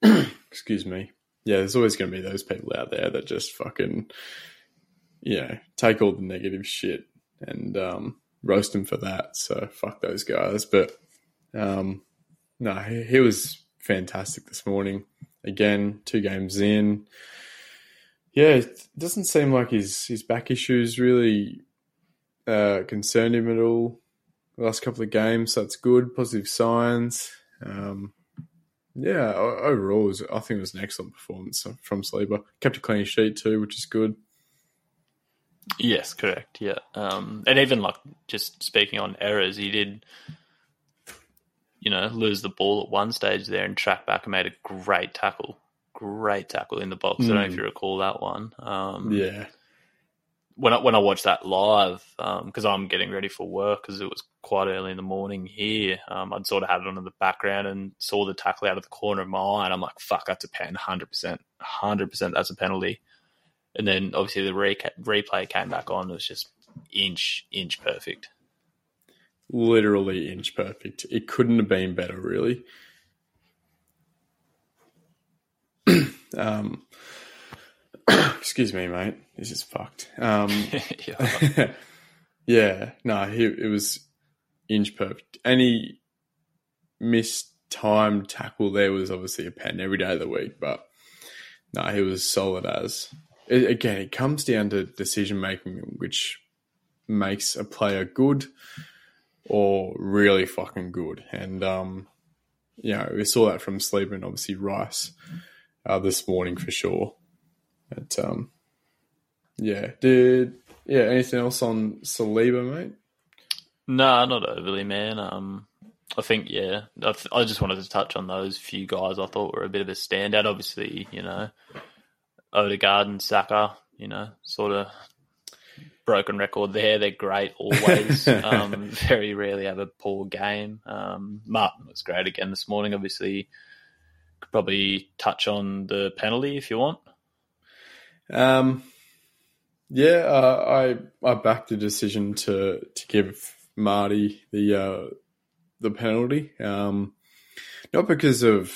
excuse me. Yeah, there's always going to be those people out there that just fucking, you know, take all the negative shit and, um, roast him for that. So fuck those guys. But um, no, he, he was fantastic this morning. Again, two games in. Yeah, it doesn't seem like his his back issues really uh, concerned him at all. The last couple of games, so that's good. Positive signs. Um, yeah, overall, was, I think it was an excellent performance from Saliba. Kept a clean sheet too, which is good. Yes, correct. Yeah, um, and even like just speaking on errors, he did, you know, lose the ball at one stage there and track back and made a great tackle, great tackle in the box. Mm. I don't know if hmm. you recall that one. Um, yeah. When I, when I watched that live, because um, I'm getting ready for work, because it was quite early in the morning here, um, I'd sort of had it on in the background and saw the tackle out of the corner of my eye, and I'm like, "Fuck, that's a pen, hundred percent, hundred percent, that's a penalty." and then obviously the re- replay came back on. It was just inch inch perfect. Literally inch perfect. It couldn't have been better, really. Um, excuse me, mate. This is fucked. Um, yeah. yeah, no, it was inch perfect. Any mistimed tackle there was obviously a pen every day of the week, but no, he was solid as it, again, it comes down to decision making, which makes a player good. or really fucking good. And um, you know, we saw that from Saliba and obviously Rice uh, this morning for sure. But um, yeah, did yeah anything else on Saliba, mate? No, not overly, man. Um, I think yeah, I, th- I just wanted to touch on those few guys I thought were a bit of a standout. Obviously, you know, Odegaard and Saka, you know, sort of broken record there. They're great always. um, very rarely have a poor game. Um, Martin was great again this morning. Obviously, could probably touch on the penalty if you want. Um, yeah, uh, I I backed the decision to to give Marty the uh, the penalty. Um, not because of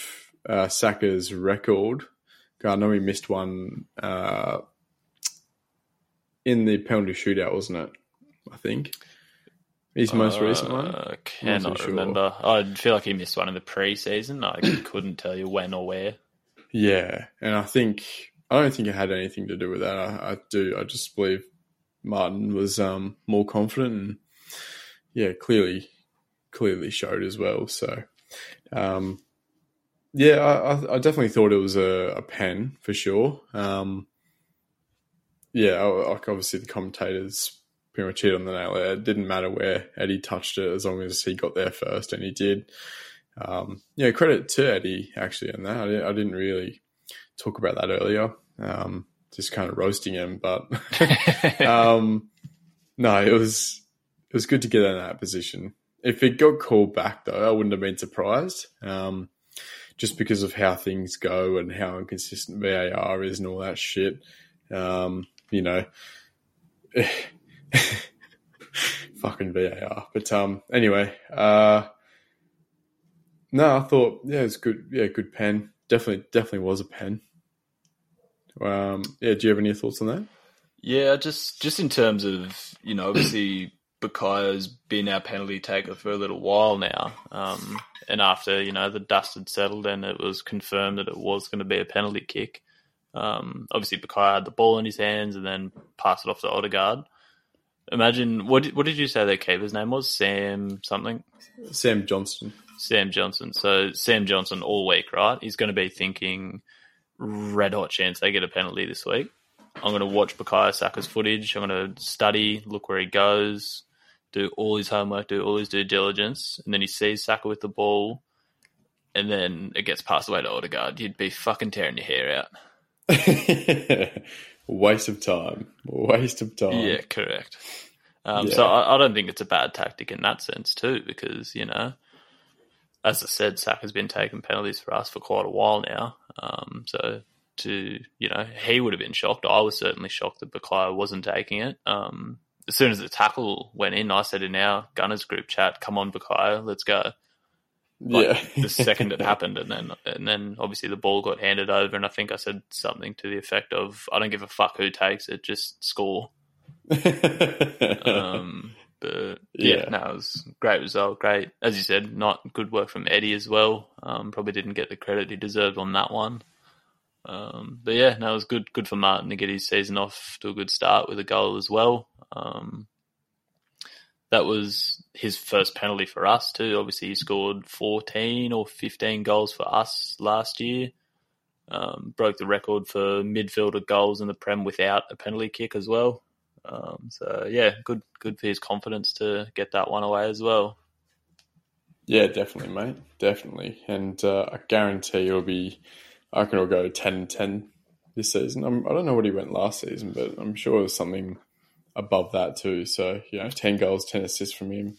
uh, Saka's record. I know he missed one uh, in the penalty shootout, wasn't it? I think his most Uh, recent one. I cannot sure. remember. I feel like he missed one in the preseason. I couldn't tell you when or where. Yeah, and I think I don't think it had anything to do with that. I, I do. I just believe Martin was um, more confident, and yeah, clearly, clearly showed as well. So, um, yeah, I, I- I definitely thought it was a, a pen for sure. Um, yeah, like obviously the commentators much hit on the nail. there. It didn't matter where Eddie touched it as long as he got there first, and he did. Um, yeah, credit to Eddie actually on that. I didn't, I didn't really talk about that earlier. Um, just kind of roasting him, but um, no, it was it was good to get in that position. If it got called back though, I wouldn't have been surprised. Um, just because of how things go and how inconsistent VAR is and all that shit. Um, you know, fucking VAR. But um, anyway, uh, no, I thought yeah, it's good. Yeah, good pen. Definitely, definitely was a pen. Um, yeah, do you have any thoughts on that? Yeah, just just in terms of you know, obviously Bukayo's been our penalty taker for a little while now, um, and after you know the dust had settled and it was confirmed that it was going to be a penalty kick. Um, obviously, Bukayo had the ball in his hands and then passed it off to Odegaard. Imagine what did, what did you say their keeper's name was? Sam something. Sam Johnstone. Sam Johnstone. So Sam Johnstone all week, right? He's going to be thinking red hot chance they get a penalty this week. I'm going to watch Bukayo Saka's footage. I'm going to study, look where he goes, do all his homework, do all his due diligence, and then he sees Saka with the ball, and then it gets passed away to Odegaard. You'd be fucking tearing your hair out. Waste of time. Waste of time. Yeah, correct. Um, Yeah. So I, I don't think it's a bad tactic in that sense too, because you know, as I said, Saka's been taking penalties for us for quite a while now. Um, so to you know, he would have been shocked. I was certainly shocked that Bukayo wasn't taking it. Um, as soon as the tackle went in, I said in our Gunners group chat, "Come on, Bukayo, let's go." Like, yeah. the second it happened, and then and then obviously the ball got handed over, and I think I said something to the effect of, "I don't give a fuck who takes it, just score." Um, but yeah, Yeah. no, it was great result. Great, as you said, not good work from Eddie as well. Um, probably didn't get the credit he deserved on that one. Um, but yeah, no, it was good. Good for Martin to get his season off to a good start with a goal as well. Um, that was his first penalty for us too. Obviously, he scored fourteen or fifteen goals for us last year. Um, broke the record for midfielder goals in the Prem without a penalty kick as well. Um, so yeah, good good for his confidence to get that one away as well. yeah, definitely, mate. Definitely. And uh, I guarantee it'll be, I can it'll go 10-10 this season. I'm, I don't know what he went last season, but I'm sure there's something above that too. So, you know, 10 goals, 10 assists from him.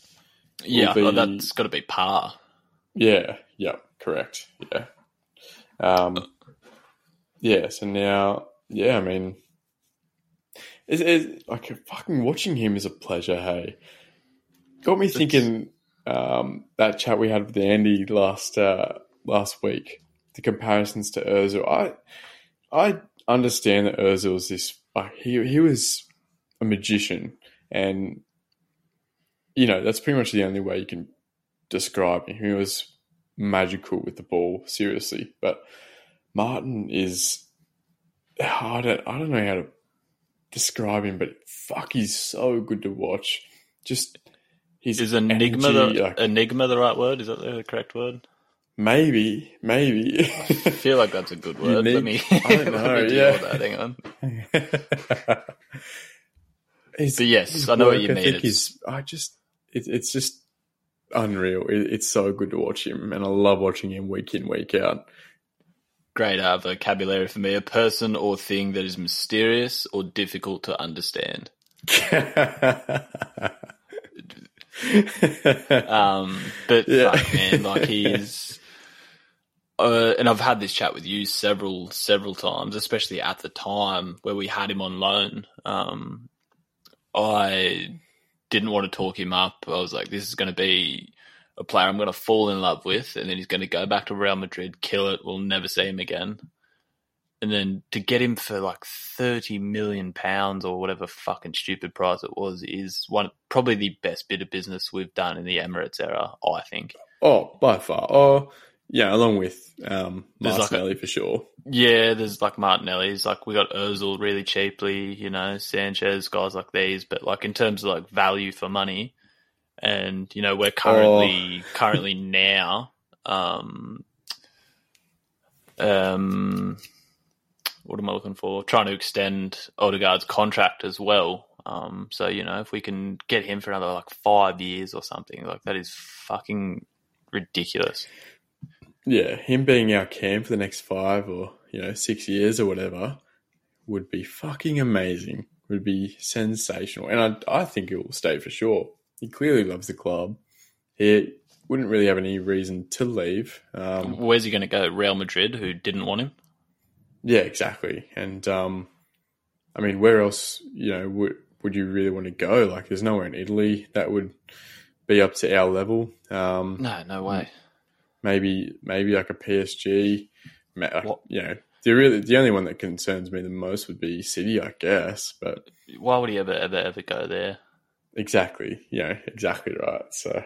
Yeah, be- well, that's got to be par. Yeah, yeah, correct. Yeah. Um, yeah, so now, yeah, I mean, it's, it's like fucking watching him is a pleasure, hey. Got me thinking um, that chat we had with Andy last uh, last week, the comparisons to Ozil. I I understand that Ozil was this, like, he, he was a magician, and, you know, that's pretty much the only way you can describe him. He was magical with the ball, seriously. But Martin is I don't I don't know how to describe him, but fuck, he's so good to watch. Just His Is enigma energy, the like, enigma the right word? Is that the correct word? maybe, maybe. I feel like that's a good word. Let me. I don't know, yeah. that. Hang on. His- But yes, I know what work you mean. ethic It's-. I just. It, it's just unreal. It, it's so good to watch him, and I love watching him week in week out. Great uh, vocabulary for me. A person or thing that is mysterious or difficult to understand. Um, but Yeah. fuck, man, like he's. Uh, and I've had this chat with you several, several times, especially at the time where we had him on loan. Um, I didn't want to talk him up. I was like, this is going to be a player I'm going to fall in love with, and then he's going to go back to Real Madrid, kill it. We'll never see him again. And then to get him for like thirty million pounds or whatever fucking stupid price it was is one probably the best bit of business we've done in the Emirates era. I think. oh, by far. Oh, yeah, along with um, There's like a- Martinelli for sure. Yeah, there's like Martinelli's, like we got Ozil really cheaply, you know, Sanchez, guys like these, but like in terms of like value for money, and you know we're currently currently now, um, um, what am I looking for? Trying to extend Odegaard's contract as well. Um, so you know if we can get him for another like five years or something, like that is fucking ridiculous. Yeah, him being our cam for the next five or you know six years or whatever would be fucking amazing. Would be sensational, and I I think he will stay for sure. He clearly loves the club. He wouldn't really have any reason to leave. Um, Where's he going to go? Real Madrid, who didn't want him. yeah, exactly. And um, I mean, where else you know would would you really want to go? Like, there's nowhere in Italy that would be up to our level. Um, No, no way. Maybe maybe like a PSG. like, You know, the really the only one that concerns me the most would be City, I guess. But Why would he ever, ever, ever go there? exactly, you know, exactly right. So,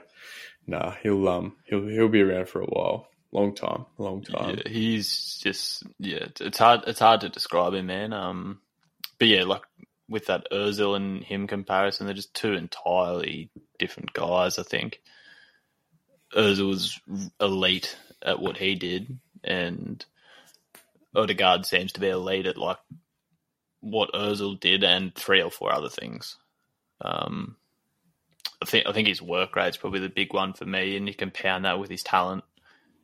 nah, he'll um he'll he'll be around for a while, long time, long time. Yeah, he's just yeah. It's, it's hard. It's hard to describe him, man. Um, but yeah, like with that Özil and him comparison, they're just two entirely different guys. I think Özil was elite at what he did, and Odegaard seems to be elite at like what Özil did and three or four other things. Um, I think I think his work rate is probably the big one for me, and you compound that with his talent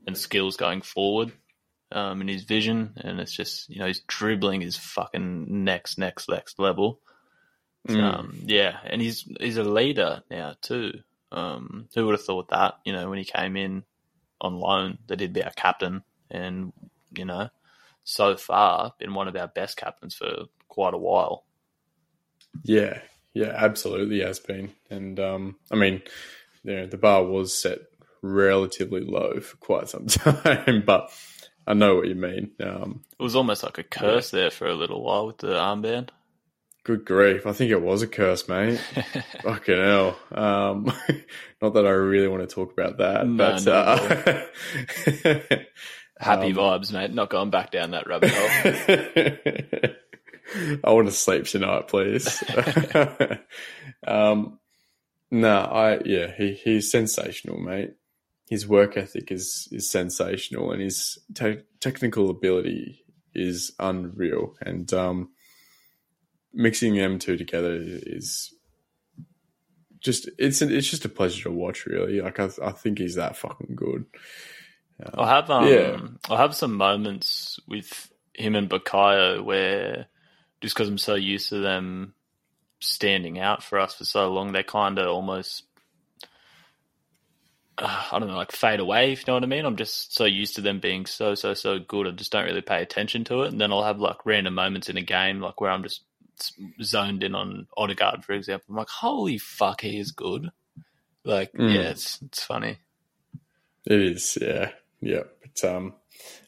and skills going forward, um, and his vision, and it's just you know his dribbling is fucking next, next, next level. Mm. Um, yeah, and he's he's a leader now too. Um, who would have thought that? You know, when he came in on loan, that he'd be our captain, and you know, so far been one of our best captains for quite a while. Yeah, yeah, absolutely has been. And um, I mean, you know, the bar was set relatively low for quite some time, but I know what you mean. Um, It was almost like a curse there for a little while with the armband. Good grief, I think it was a curse, mate. Fucking hell. Um, not that I really want to talk about that, No, but not uh, Happy Um, vibes, mate. Not going back down that rabbit hole. I want to sleep tonight, please. um, no, I yeah, he, he's sensational, mate. His work ethic is is sensational, and his te- technical ability is unreal. And um, mixing them two together is just it's it's just a pleasure to watch. Really, like I, I think he's that fucking good. I'll have um, Yeah. I'll have some moments with him and Bukayo where just because I'm so used to them standing out for us for so long, they kind of almost uh, I don't know, like fade away. If you know what I mean. I'm just so used to them being so so so good. I just don't really pay attention to it. And then I'll have like random moments in a game, like where I'm just zoned in on Odegaard, for example. I'm like, holy fuck, he is good. Like, Mm. yeah, it's it's funny. It is, yeah, yeah. But um,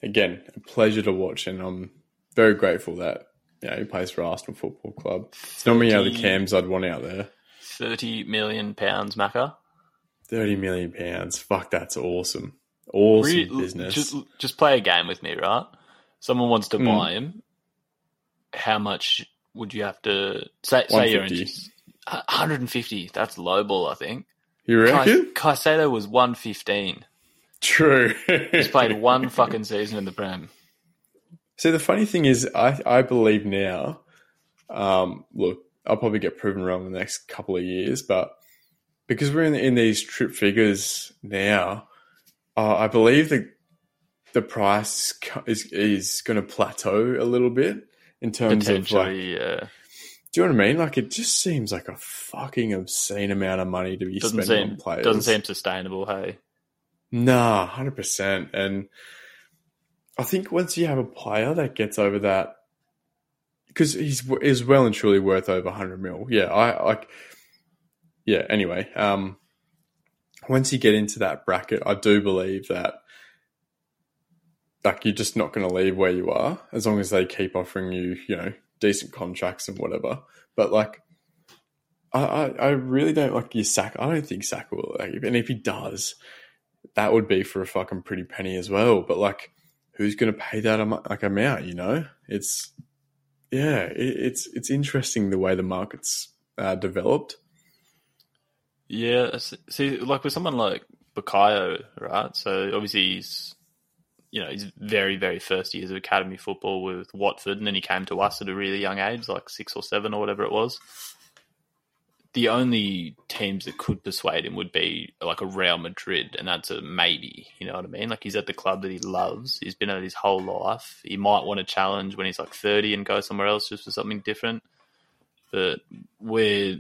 again, a pleasure to watch, and I'm very grateful that you know, he plays for Arsenal Football Club. It's not many other cams I'd want out there. Thirty million pounds, Macca. Thirty million pounds, fuck, that's awesome, awesome Re- business. Just, just play a game with me, right? Someone wants to Mm. buy him. How much would you have to say? Say you're 150. interested. 150. That's low ball, I think. You reckon? Caicedo was one fifteen. True. He's played one fucking season in the Prem. So the funny thing is, I, I believe now, um, look, I'll probably get proven wrong in the next couple of years, but because we're in, in these trip figures now, uh, I believe that the price is, is going to plateau a little bit in terms of like, yeah. do you know what I mean? Like, it just seems like a fucking obscene amount of money to be Doesn't spending seem on players. doesn't seem sustainable. Hey, Nah, hundred percent. And I think once you have a player that gets over that, because he's is well and truly worth over hundred mil. Yeah, I like. Yeah. Anyway, um, once you get into that bracket, I do believe that. Like you're just not going to leave where you are as long as they keep offering you, you know, decent contracts and whatever. But like, I, I, I really don't like your sack. I don't think Saka will. Like, and if he does, that would be for a fucking pretty penny as well. But like, who's going to pay that am- like amount? You know, it's yeah, it, it's it's interesting the way the market's uh, developed. yeah. See, like with someone like Bukayo, right? So obviously he's you know his very very first years of academy football with Watford, and then he came to us at a really young age, like six or seven or whatever it was. The only teams that could persuade him would be like a Real Madrid, and that's a maybe. You know what I mean? Like he's at the club that he loves. He's been at his whole life. He might want to challenge when he's like thirty and go somewhere else just for something different. But we're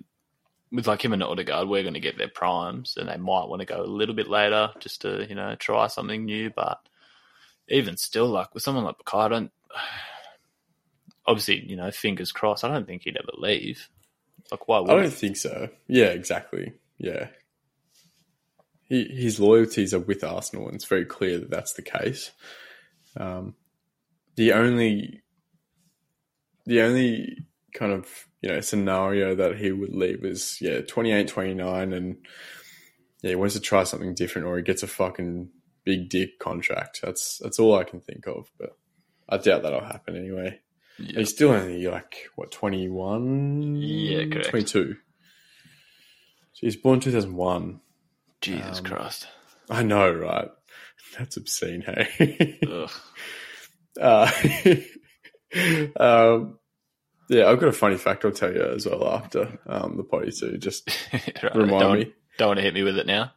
with like him and Odegaard, we're going to get their primes, and they might want to go a little bit later just to you know try something new. But even still, like with someone like Bukayo, I don't. Obviously, you know, fingers crossed. I don't think he'd ever leave. Like, why would I don't think so. Yeah, exactly. Yeah, he, his loyalties are with Arsenal, and it's very clear that that's the case. Um, the only, the only kind of you know scenario that he would leave is yeah 28, 29 and yeah he wants to try something different, or he gets a fucking big dick contract. That's that's all I can think of, but I doubt that'll happen anyway. Yeah. He's still only like what twenty one, Yeah, correct. twenty two. He's born two thousand one. Jesus um, Christ. I know, right? That's obscene, hey. Uh, um, yeah, I've got a funny fact I'll tell you as well after um, the potty too. Just Right, remind don't, me. Don't want to hit me with it now.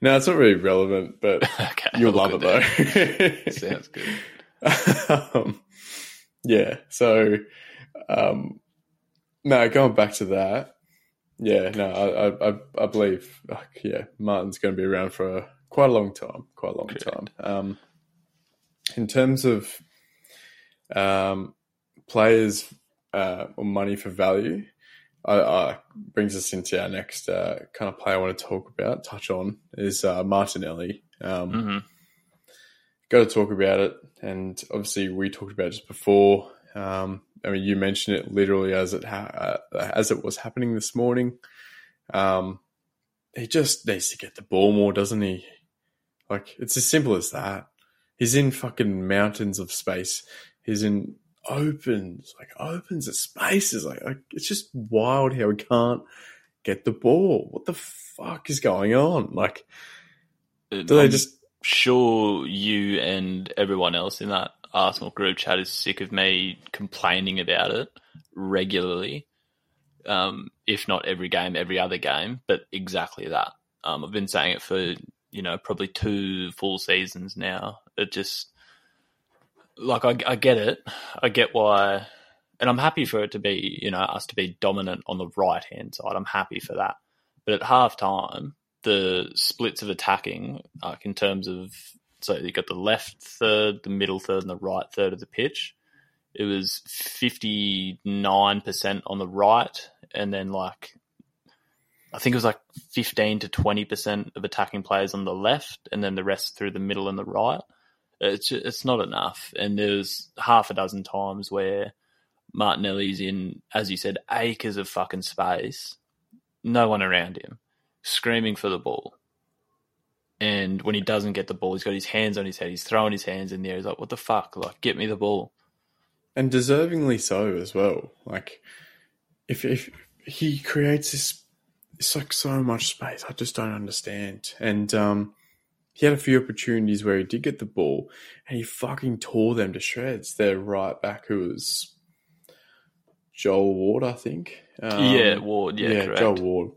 No, it's not really relevant, but okay. you'll love it though. Sounds good. um, yeah. So, um, no, going back to that. Yeah, no, I, I, I- I believe, like, yeah, Martin's going to be around for a, quite a long time, quite a long Correct. time. Um, in terms of um, players uh, or money for value, I brings us into our next uh, kind of play I want to talk about, touch on, is uh, Martinelli. Um, hmm got to talk about it. And obviously, we talked about it just before. Um, I mean, you mentioned it literally as it ha- uh, as it was happening this morning. Um, he just needs to get the ball more, doesn't he? Like it's as simple as that. He's in fucking mountains of space. He's in opens, like opens of spaces. Like, like it's just wild how he can't get the ball. What the fuck is going on? Like, do they I'm just sure you and everyone else in that Arsenal group chat is sick of me complaining about it regularly. Um, if not every game, every other game, but exactly that. Um, I've been saying it for you know probably two full seasons now. It just like I, I get it. I get why, and I'm happy for it to be you know us to be dominant on the right hand side. I'm happy for that. But at half time, the splits of attacking, like in terms of so you got the left third, the middle third, and the right third of the pitch. It was fifty nine percent on the right, and then like I think it was like fifteen to twenty percent of attacking players on the left, and then the rest through the middle and the right. It's it's not enough, and there's half a dozen times where Martinelli's in, as you said, acres of fucking space, no one around him, screaming for the ball. And when he doesn't get the ball, he's got his hands on his head. He's throwing his hands in the air. He's like, "What the fuck? Like, get me the ball." and deservingly so as well. Like if if he creates this it's like so much space. I just don't understand. And um, he had a few opportunities where he did get the ball, and he fucking tore them to shreds. Their right back, who was Joel Ward, I think. Um, yeah, Ward. Yeah, correct. Joel Ward.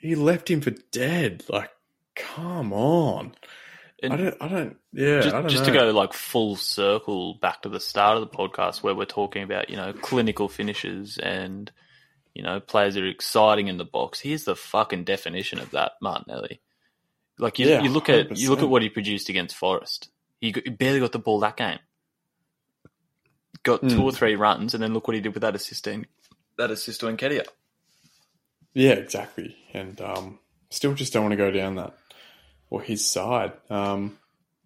He left him for dead. Like, come on. And I don't. I don't. Yeah. just, I don't just to go like full circle back to the start of the podcast where we're talking about you know clinical finishes and you know players that are exciting in the box. Here's the fucking definition of that, Martinelli. Like you, Yeah, you look at you look at what he produced against Forest. He, got, he barely got the ball that game. Got two Hmm. or three runs, and then look what he did with that assist to that assist to Nketiah. Yeah, exactly. And um, still just don't want to go down that or his side. Um,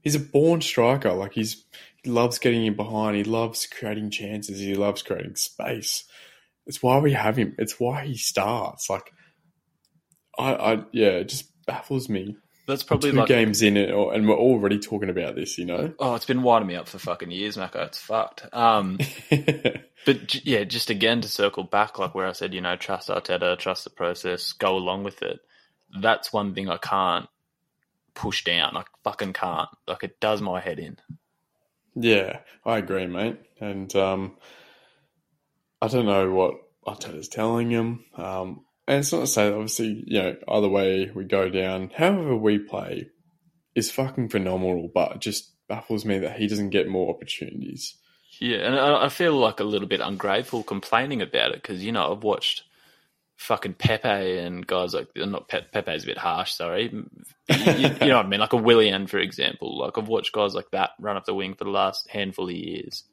he's a born striker. Like he's he loves getting in behind. He loves creating chances. He loves creating space. It's why we have him. It's why he starts. Like I, I yeah, it just baffles me. That's probably Two like games in it, and we're already talking about this. You know. oh, it's been winding me up for fucking years, Macca. It's fucked. Um, But yeah, just again to circle back, like where I said, you know, trust Arteta, trust the process, go along with it. That's one thing I can't push down. I fucking can't. Like it does my head in. Yeah, I agree, mate. And um, I don't know what Arteta's telling him. Um, and it's not to say that obviously, you know, either way we go down, however we play is fucking phenomenal, but it just baffles me that he doesn't get more opportunities. Yeah, and I, I feel like a little bit ungrateful complaining about it because you know I've watched fucking Pepe and guys like not Pe- Pepe's a bit harsh, sorry. You, you- know what I mean? Like a Willian, for example. Like I've watched guys like that run up the wing for the last handful of years,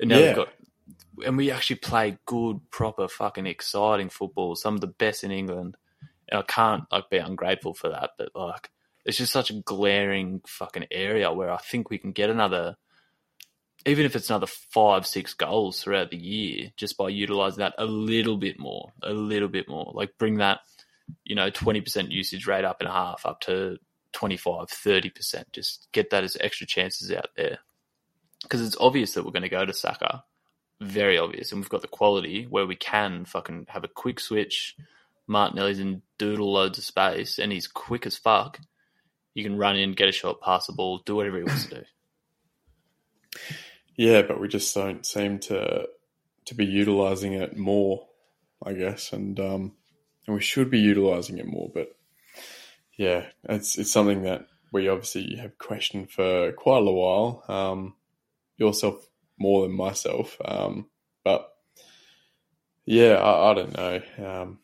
and now Yeah. we've got and we actually play good, proper, fucking exciting football. Some of the best in England, and I can't like be ungrateful for that. But like, it's just such a glaring fucking area where I think we can get another even if it's another five, six goals throughout the year, just by utilizing that a little bit more, a little bit more, like bring that, you know, 20% usage rate up in half, up to 25, 30%. Just get that as extra chances out there. Because it's obvious that we're going to go to Saka. Very obvious. And we've got the quality where we can fucking have a quick switch. Martinelli's in doodle loads of space and he's quick as fuck. You can run in, get a shot, pass the ball, do whatever he wants to do. Yeah, but we just don't seem to to be utilizing it more, I guess, and um, and we should be utilizing it more. But yeah, it's it's something that we obviously have questioned for quite a while. Um, yourself more than myself, um, but yeah, I, I don't know. Um,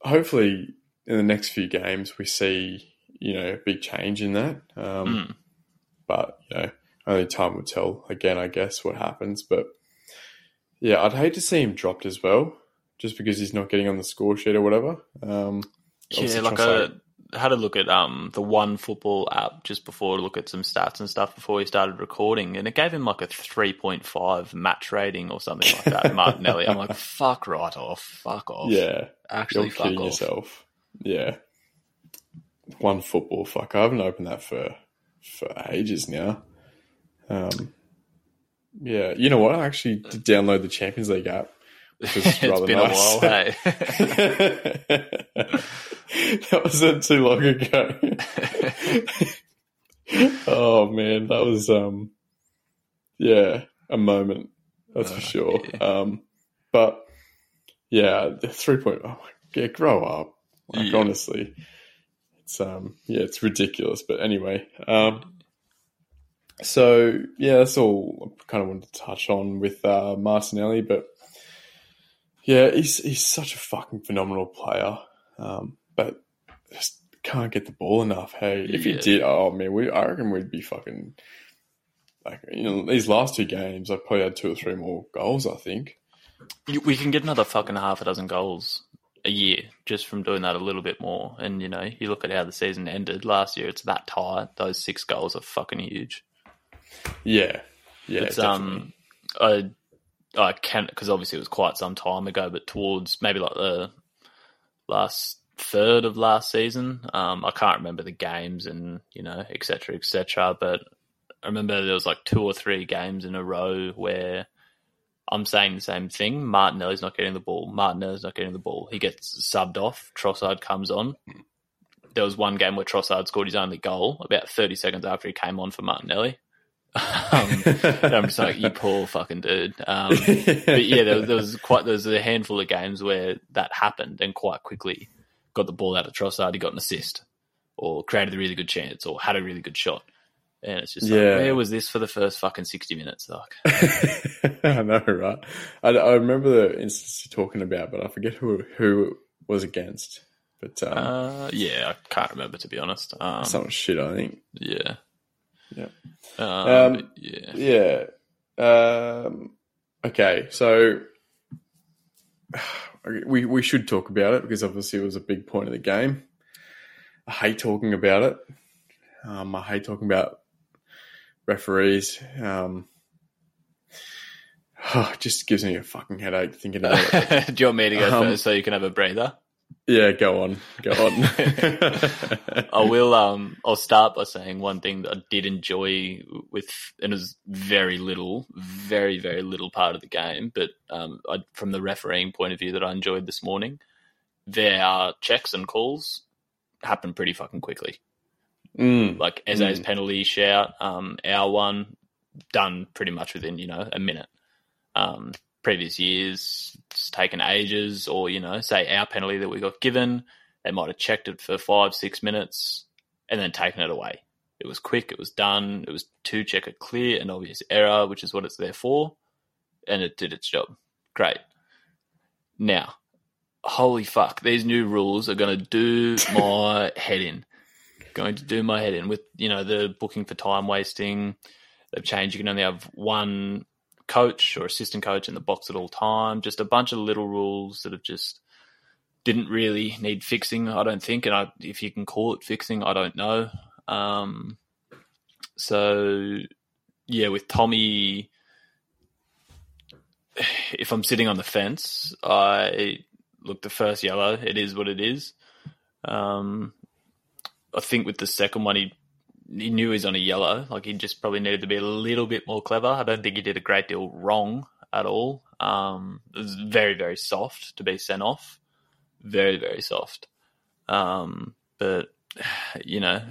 hopefully, in the next few games, we see you know a big change in that. Um, Mm. but you know, only time will tell. Again, I guess what happens. But yeah, I'd hate to see him dropped as well, just because he's not getting on the score sheet or whatever. Um, Yeah, like I had a look at um the one football app just before to look at some stats and stuff before we started recording, and it gave him like a three point five match rating or something like that. Martinelli, I'm like, fuck right off, fuck off. yeah, actually, you're fuck off. yourself. Yeah, one football. Fuck, I haven't opened that for for ages now. Um, yeah, you know what? I actually did download the Champions League app. It's rather been nice. a while, hey. that wasn't too long ago. oh man, that was um, yeah, a moment. That's Oh, for sure. yeah. Um, but yeah, the three point. Oh my, yeah, grow up. Like Yeah. honestly, it's um, yeah, it's ridiculous. But anyway, um, so yeah, that's all I kind of wanted to touch on with uh, Martinelli, but. Yeah, he's he's such a fucking phenomenal player, um, but just can't get the ball enough. Hey, if he did, oh man, we I reckon we'd be fucking like you know these last two games. I probably had two or three more goals. I think. We can get another fucking half a dozen goals a year just from doing that a little bit more. And you know, you look at how the season ended last year; it's that tight. Those six goals are fucking huge. Yeah, yeah, it's definitely. um, I I can because obviously it was quite some time ago, but towards maybe like the last third of last season, um, I can't remember the games and you know etc cetera, et cetera. But I remember there was like two or three games in a row where I'm saying the same thing. Martinelli's not getting the ball. Martinelli's not getting the ball. He gets subbed off. Trossard comes on. There was one game where Trossard scored his only goal about 30 seconds after he came on for Martinelli. Um, I'm just like, you poor fucking dude. Um, but yeah, there, there was quite there was a handful of games where that happened, and quite quickly got the ball out of Trossard. He got an assist, or created a really good chance, or had a really good shot. And it's just like, Yeah. where was this for the first fucking 60 minutes? Like, I know, right? I, I remember the instance you're talking about, but I forget who who was against. But um, uh, yeah, I can't remember to be honest. Um, some shit, I think. yeah. Yeah. Um, Um, yeah. Yeah. Um, okay, so we we should talk about it because obviously it was a big point of the game. I hate talking about it. Um, I hate talking about referees. Um, it just gives me a fucking headache thinking about it. Do you want me to go Um, first so you can have a breather? Yeah, go on, go on. I will. Um, I'll start by saying one thing that I did enjoy with, and it was very little, very very little part of the game, but um, I, from the refereeing point of view that I enjoyed this morning, their checks and calls happen pretty fucking quickly. Mm, Like Eze's penalty shout, um, our one done pretty much within you know a minute. Um, previous years it's taken ages, or you know, say our penalty that we got given, they might have checked it for five six minutes and then taken it away. It was quick, it was done, it was to check a clear and obvious error, which is what it's there for, and it did its job. Great. Now, holy fuck, these new rules are going to do my head in going to do my head in with you know the booking for time wasting. They've changed. You can only have one coach or assistant coach in the box at all time. Just a bunch of little rules that have just didn't really need fixing. I don't think, and I, if you can call it fixing, I don't know. Um, so yeah, with Tommy, if I'm sitting on the fence, I look the first yellow. It is what it is. Um, I think with the second one, he he knew he was on a yellow. Like he just probably needed to be a little bit more clever. I don't think he did a great deal wrong at all. Um, it was very very soft to be sent off, very very soft. Um, but you know,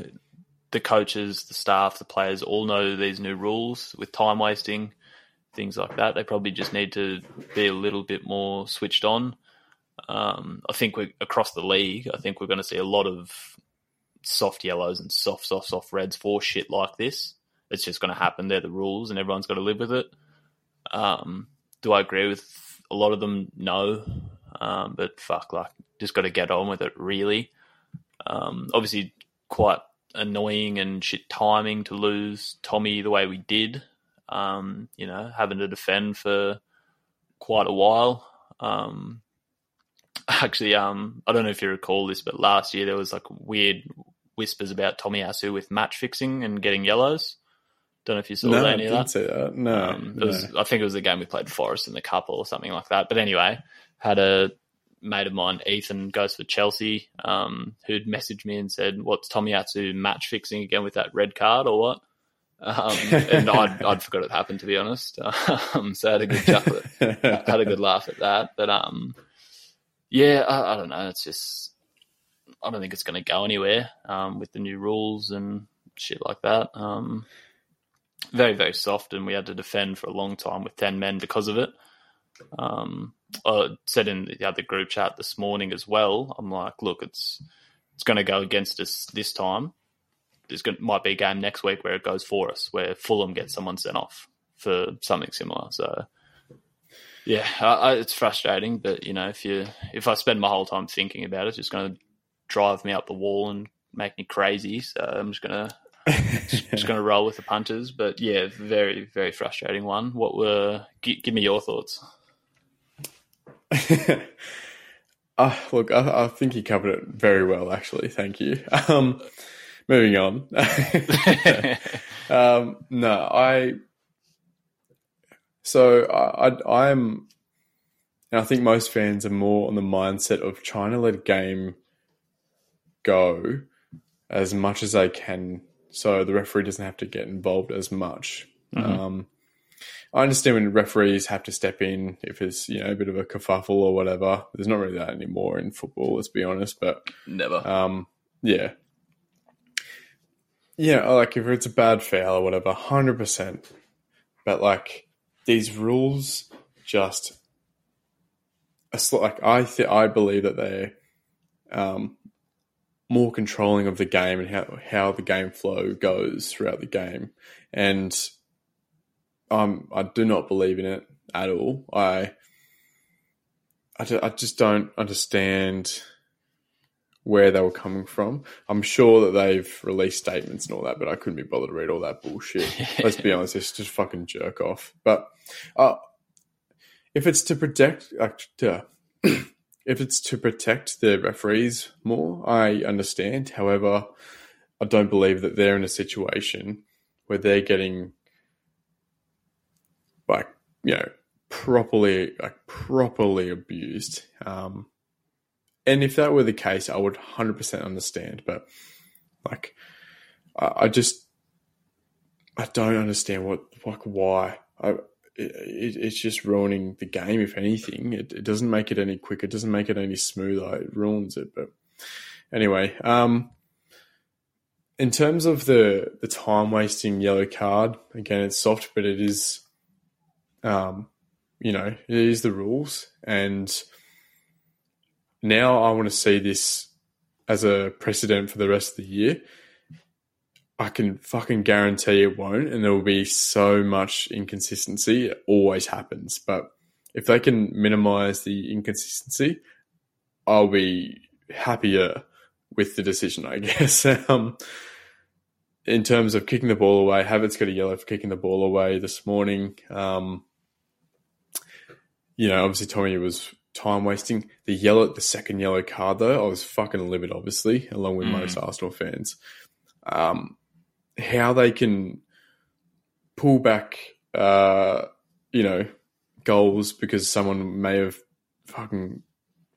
the coaches, the staff, the players all know these new rules with time wasting, things like that. They probably just need to be a little bit more switched on. Um, I think we across the league. I think we're going to see a lot of soft yellows and soft, soft, soft reds for shit like this. It's just going to happen. They're the rules, and everyone's got to live with it. Um, do I agree with a lot of them? No, um, but fuck, like, just got to get on with it. Really, um, obviously, quite annoying and shit timing to lose Tommy the way we did. Um, you know, having to defend for quite a while. Um, actually, um, I don't know if you recall this, but last year there was like weird whispers about Tomiyasu with match fixing and getting yellows. Don't know if you saw no, any of didn't that. say that. No, Um, it no. was, I think it was the game we played Forest in the Cup or something like that. But anyway, had a mate of mine, Ethan, goes for Chelsea, um, who'd messaged me and said, "What's Tomiyasu match fixing again with that red card or what?" Um, and I'd, I'd forgot it happened to be honest. Um, so I had a good chuckle, had a good laugh at that. But um, yeah, I, I don't know. It's just I don't think it's going to go anywhere um, with the new rules and shit like that. Um, very very soft, and we had to defend for a long time with ten men because of it. Um, I said in the other group chat this morning as well. I'm like, look, it's it's going to go against us this time. There's going might be a game next week where it goes for us, where Fulham gets someone sent off for something similar. So yeah, I, I, it's frustrating, but you know, if you if I spend my whole time thinking about it, it's just going to drive me up the wall and make me crazy. So I'm just going to just to roll with the punters. But yeah, very very frustrating one. What were gi- give me your thoughts? Uh, look, I, I think he covered it very well, actually. Thank you. Um, moving on. um, no, I. So I, I, I'm, and I think most fans are more on the mindset of trying to let a game go as much as they can, so the referee doesn't have to get involved as much. Mhm. Um, I understand when referees have to step in if it's you know a bit of a kerfuffle or whatever. There's not really that anymore in football, let's be honest. But Never. um, yeah, yeah, like if it's a bad foul or whatever, hundred percent. But like these rules, just it's like I th- I believe that they're um, more controlling of the game and how how the game flow goes throughout the game, and um, I do not believe in it at all. I I, ju- I just don't understand where they were coming from. I'm sure that they've released statements and all that, but I couldn't be bothered to read all that bullshit. Let's be honest, it's just fucking jerk off. But uh, if it's to protect, like, to, if it's to protect the referees more, I understand. However, I don't believe that they're in a situation where they're getting like you know properly like properly abused. Um, and if that were the case, I would hundred percent understand. But like, I, I just I don't understand what like why I. It, it, it's just ruining the game. If anything, it, it doesn't make it any quicker. It doesn't make it any smoother. It ruins it. But anyway, um, in terms of the the time wasting yellow card, again, it's soft, but it is, um, you know, it is the rules, and now I want to see this as a precedent for the rest of the year. I can fucking guarantee it won't, and there will be so much inconsistency. It always happens, but if they can minimize the inconsistency, I'll be happier with the decision, I guess. um, in terms of kicking the ball away, Havertz got a yellow for kicking the ball away this morning. Um, you know, obviously Tommy was time wasting. The yellow, the second yellow card though, I was fucking livid, obviously, along with Mm. most Arsenal fans. Um, how they can pull back, uh, you know, goals because someone may have fucking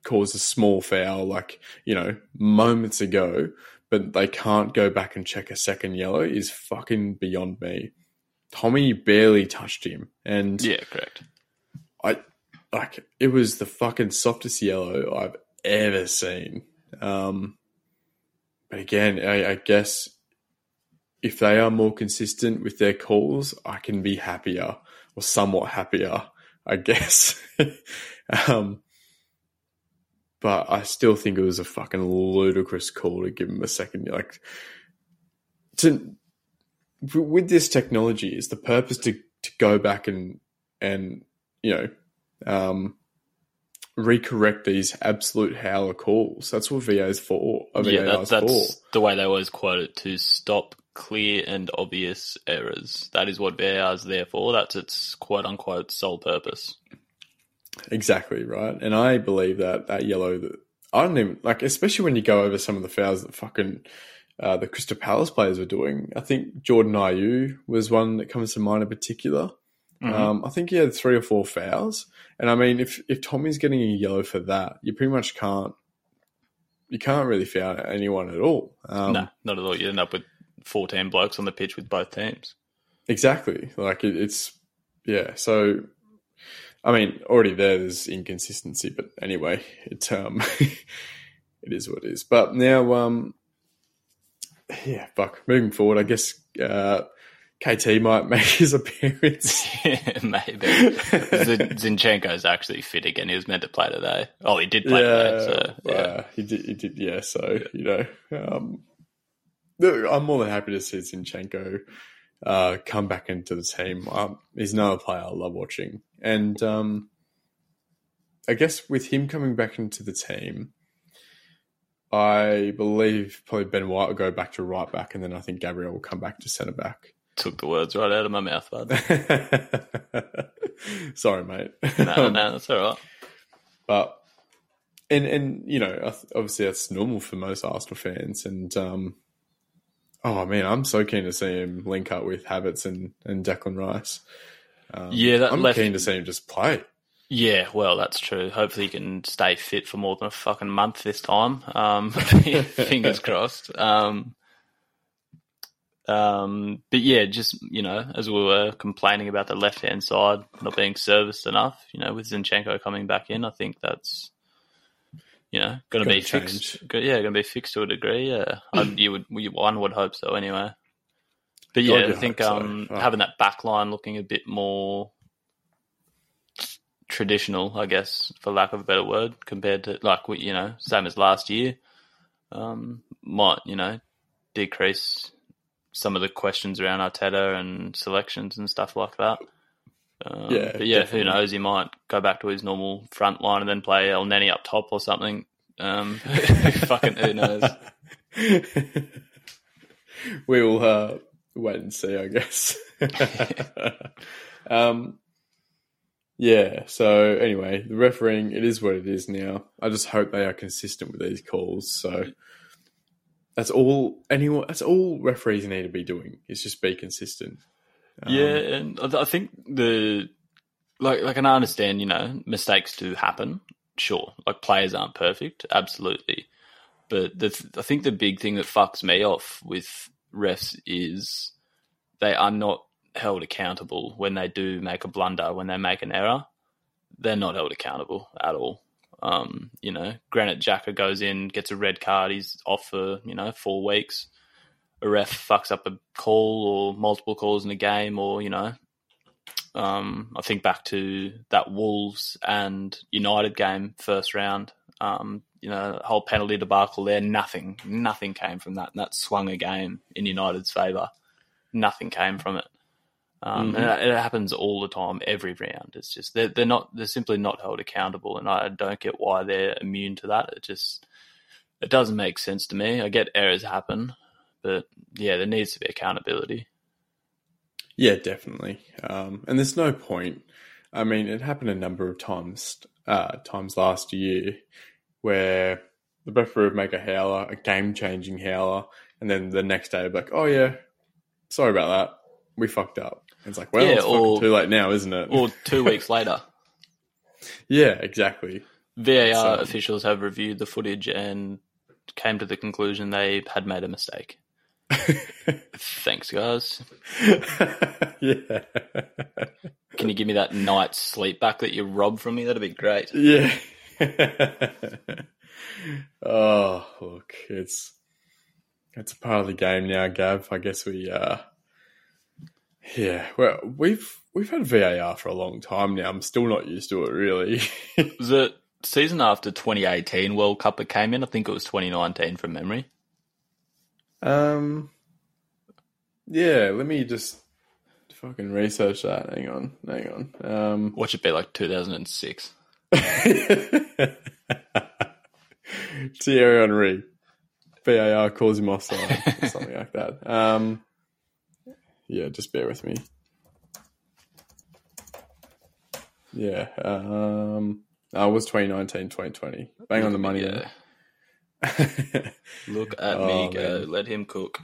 caused a small foul, like you know, moments ago, but they can't go back and check a second yellow is fucking beyond me. Tommy barely touched him, and yeah, correct. I like it was the fucking softest yellow I've ever seen. Um, but again, I, I guess if they are more consistent with their calls, I can be happier or somewhat happier, I guess. um, but I still think it was a fucking ludicrous call to give him a second. Like to with this technology, is the purpose to to go back and and you know um, recorrect these absolute howler calls. That's what VA is for. Yeah, that, that's for. the way they always quote it to stop clear and obvious errors. That is what VAR is there for. That's its quote unquote sole purpose. Exactly right, and I believe that that yellow. That I don't even like, especially when you go over some of the fouls that fucking uh, the Crystal Palace players were doing. I think Jordan Ayew was one that comes to mind in particular. Mhm. Um, I think he had three or four fouls, and I mean, if if Tommy's getting a yellow for that, you pretty much can't you can't really foul anyone at all. Um, no, not at all. You end up with 14 blokes on the pitch with both teams. Exactly. Like it, it's yeah. So I mean, already there, there's inconsistency, but anyway, it um it is what it is. But now um yeah, fuck. Moving forward, I guess uh KT might make his appearance. Maybe. Z- Zinchenko's actually fit again. He was meant to play today. Oh, he did play today. So, yeah. uh, he did. He did. Yeah. So you know, um, I'm more than happy to see Zinchenko uh, come back into the team. Um, he's another player I love watching, and um, I guess with him coming back into the team, I believe probably Ben White will go back to right back, and then I think Gabriel will come back to centre back. Took the words right out of my mouth, bud. Sorry, mate. No, no, that's all right. but and and you know obviously that's normal for most Arsenal fans and um oh man I'm so keen to see him link up with Havertz and and Declan Rice um, Yeah, that I'm left- keen to see him just play Yeah, well, that's true. Hopefully, he can stay fit for more than a fucking month this time. Um, fingers crossed. Um, Um, but yeah, just you know, as we were complaining about the left hand side not being serviced enough, you know, with Zinchenko coming back in, I think that's you know going to be fixed. Go- Yeah, going to be fixed to a degree. Yeah, I, you would, you, one would hope so anyway. But yeah, God, I think so. um, Oh. having that back line looking a bit more traditional, I guess, for lack of a better word, compared to like we, you know, same as last year, um, might you know decrease some of the questions around Arteta and selections and stuff like that. Um, Yeah, but yeah, definitely. who knows? He might go back to his normal front line and then play Elneny up top or something. Um, fucking who knows? we will uh, wait and see, I guess. um, yeah. So anyway, the refereeing it is what it is now. I just hope they are consistent with these calls. So that's all. Anyone. That's all referees need to be doing is just be consistent. Um, Yeah, and I I think the like like and I understand, you know, mistakes do happen. Sure, like players aren't perfect, absolutely. But the I think the big thing that fucks me off with refs is they are not held accountable when they do make a blunder, when they make an error. They're not held accountable at all. Um, you know, Granit Xhaka goes in, gets a red card, he's off for, you know, four weeks a ref fucks up a call or multiple calls in a game, or you know, um, I think back to that Wolves and United game first round. Um, you know, whole penalty debacle there. Nothing, nothing came from that, and that swung a game in United's favour. Nothing came from it. Um, And it, it happens all the time, every round. It's just they're they're not they're simply not held accountable, and I don't get why they're immune to that. It just it doesn't make sense to me. I get errors happen, but yeah, there needs to be accountability. Yeah, definitely. Um, and there's no point. I mean, it happened a number of times, uh, times last year, where the referee would make a howler, a game-changing howler, and then the next day, like, "Oh yeah, sorry about that, we fucked up." And it's like, well, Yeah, it's or- too late now, isn't it? Or two weeks later, yeah, exactly. VAR So- officials have reviewed the footage and came to the conclusion they had made a mistake. Thanks, guys. yeah, Can you give me that night's sleep back that you robbed from me? That'd be great. yeah. oh, look, it's it's a part of the game now, Gav. I guess we, uh, yeah, well, we've we've had VAR for a long time now. I'm still not used to it, really. Was it season after 2018 World Cup it came in? I think it was 2019 from memory. Um, yeah, let me just fucking research that. Hang on, hang on. Um, Watch it be like 2006. Thierry Henry. VAR calls him offside or something like that. Um, yeah, just bear with me. Yeah, um, it was 2019, 2020. Bang on the money. Yeah. there. Look at Oh, me go. man. Let him cook.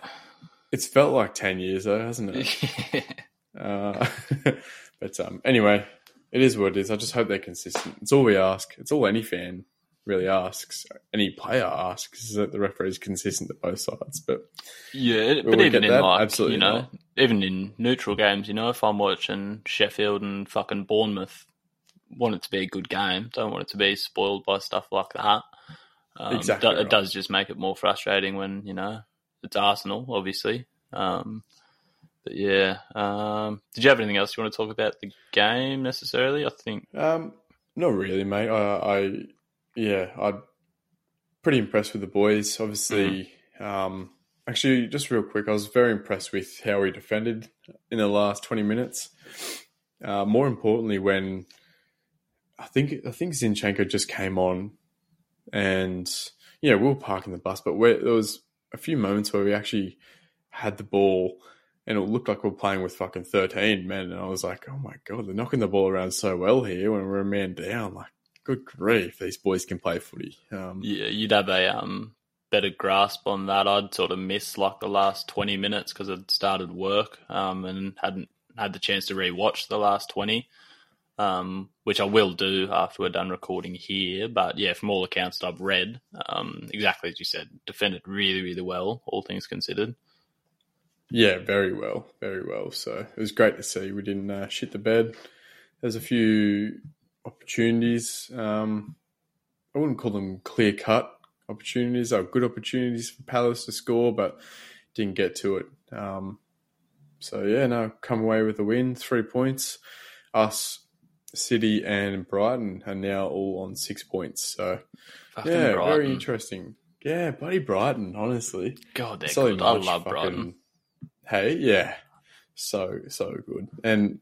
it's felt like 10 years though, hasn't it? Uh, but um, anyway, it is what it is. I just hope they're consistent. It's all we ask. It's all any fan really asks. Any player asks is that the referee is consistent at both sides. But Yeah, but we even in that? like Absolutely you know, not. even in neutral games, you know, if I'm watching Sheffield and fucking Bournemouth, want it to be a good game. Don't want it to be spoiled by stuff like that. Um, Exactly do- It does just make it more frustrating when you know it's Arsenal, obviously. Um, but yeah, um, did you have anything else you want to talk about the game necessarily? I think um, not really, mate. I, I yeah, I'm pretty impressed with the boys. Obviously, um, actually, just real quick, I was very impressed with how we defended in the last 20 minutes. Uh, more importantly, when I think I think Zinchenko just came on, and yeah, we were parking the bus, but where, there was a few moments where we actually had the ball, and it looked like we were playing with fucking thirteen men, and I was like, oh my god, they're knocking the ball around so well here when we're a man down. Like, good grief, these boys can play footy. Um, yeah, you'd have a um, better grasp on that. I'd sort of missed like the last twenty minutes because I'd started work um, and hadn't had the chance to rewatch the last twenty, um, which I will do after we're done recording here. But yeah, from all accounts that I've read, um, exactly as you said, defended really, really well, all things considered. Yeah, very well, very well. So it was great to see. We didn't uh, shit the bed. There's a few opportunities. Um, I wouldn't call them clear cut opportunities. They were good opportunities for Palace to score, but didn't get to it. Um, so yeah, no, come away with a win, three points. Us, City, and Brighton are now all on six points. So Fucking yeah, very interesting. Yeah, bloody Brighton, honestly. God, they're Solly good. I love fucking- Brighton. Hey, yeah, so so good, and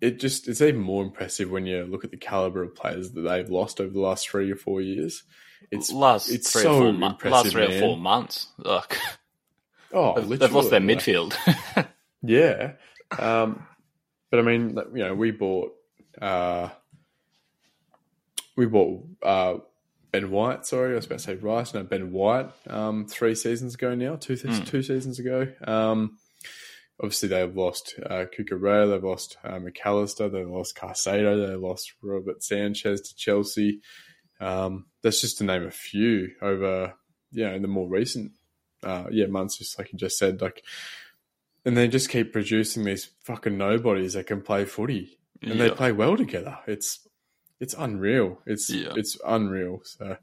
it just it's even more impressive when you look at the caliber of players that they've lost over the last three or four years. It's last it's three so or four last three man. or four months. Look, oh, they've, they've lost their like- midfield. Yeah, um, but I mean, you know, we bought uh, we bought uh, Ben White. Sorry, I was about to say Rice. No, Ben White. Um, three seasons ago now, two Hmm. two seasons ago. Um, obviously, they've lost uh, Cucurella, they've lost uh, Mac Allister, they've lost Caicedo, they've lost Robert Sanchez to Chelsea. Um, that's just to name a few over, you know, in the more recent, uh, yeah, months. Just like you just said, like, and they just keep producing these fucking nobodies that can play footy, and they play well together. It's it's unreal. It's Yeah. it's unreal. So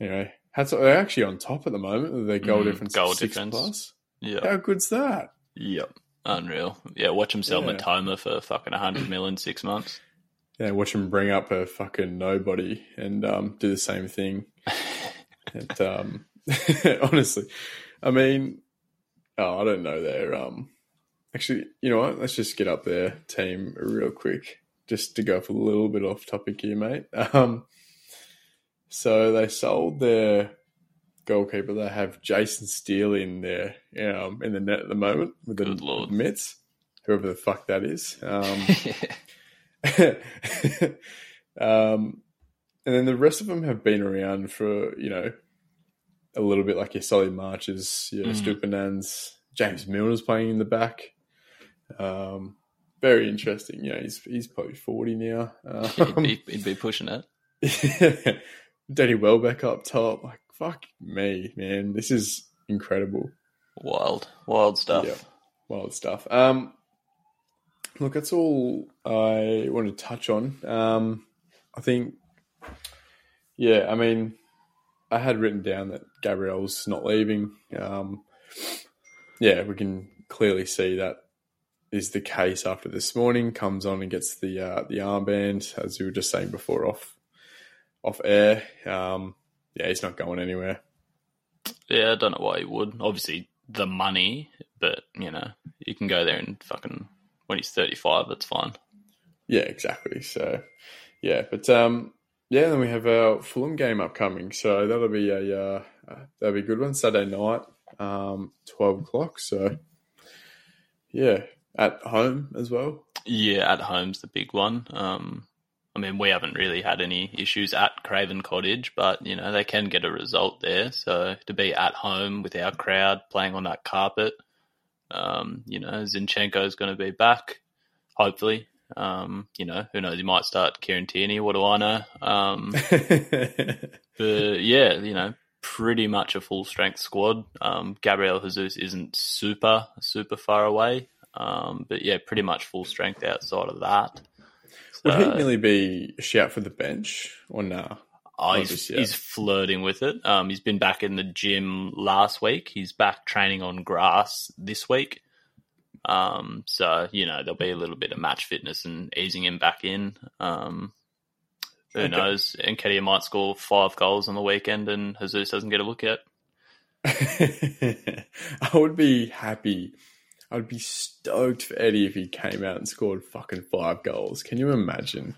anyway, hats off. They're actually on top at the moment. Their goal Mm, difference, goal six difference. plus. yeah, How good's that? yep, unreal. Yeah, watch him sell Yeah. Mitoma for fucking a hundred mil in six months. Yeah, watch them bring up a fucking nobody and um, do the same thing. and, um, honestly, I mean, oh, I don't know their um. Actually, you know what? Let's just get up their team real quick, just to go off a little bit off topic here, mate. Um, so they sold their goalkeeper. They have Jason Steele in there, um, in the net at the moment with the lord. Mets, whoever the fuck that is. Um, um, and then the rest of them have been around for you know a little bit, like your Solly Marches, your Mm. Stupinan, James Milner's playing in the back. Um, very interesting. Yeah, he's he's probably forty now. he'd, Um, be, he'd be pushing it. Danny Welbeck up top, like fuck me, man. This is incredible. Wild, wild stuff. Yeah. Wild stuff. Um, look, that's all I want to touch on. Um, I think, yeah, I mean, I had written down that Gabriel's not leaving. Um, yeah, we can clearly see that is the case after this morning. Comes on and gets the uh, the armband, as you were just saying before, off off air. Um, yeah, he's not going anywhere. Yeah, I don't know why he would. Obviously, the money, but you know, you can go there and fucking when he's thirty-five, that's fine. Yeah, exactly. So, yeah, but um, yeah, then we have our Fulham game upcoming, so that'll be a uh, uh, that'll be a good one. Saturday night, um, twelve o'clock. So, yeah, at home as well. Yeah, at home's the big one. Um, I mean, we haven't really had any issues at Craven Cottage, but you know they can get a result there. So to be at home with our crowd playing on that carpet, um, you know, Zinchenko is going to be back, hopefully. Um, you know, who knows? He might start Kieran Tierney. What do I know? Um, but yeah, you know, pretty much a full strength squad. Um, Gabriel Jesus isn't super super far away, um, but yeah, pretty much full strength outside of that. Would he So, nearly be a shout for the bench or nah? oh, he's, he's flirting with it. Um, he's been back in the gym last week. He's back training on grass this week. Um, so you know there'll be a little bit of match fitness and easing him back in. Um, who Okay. knows? Nketiah might score five goals on the weekend, and Jesus doesn't get a look at. I would be happy. I'd be stoked for Eddie if he came out and scored fucking five goals. Can you imagine?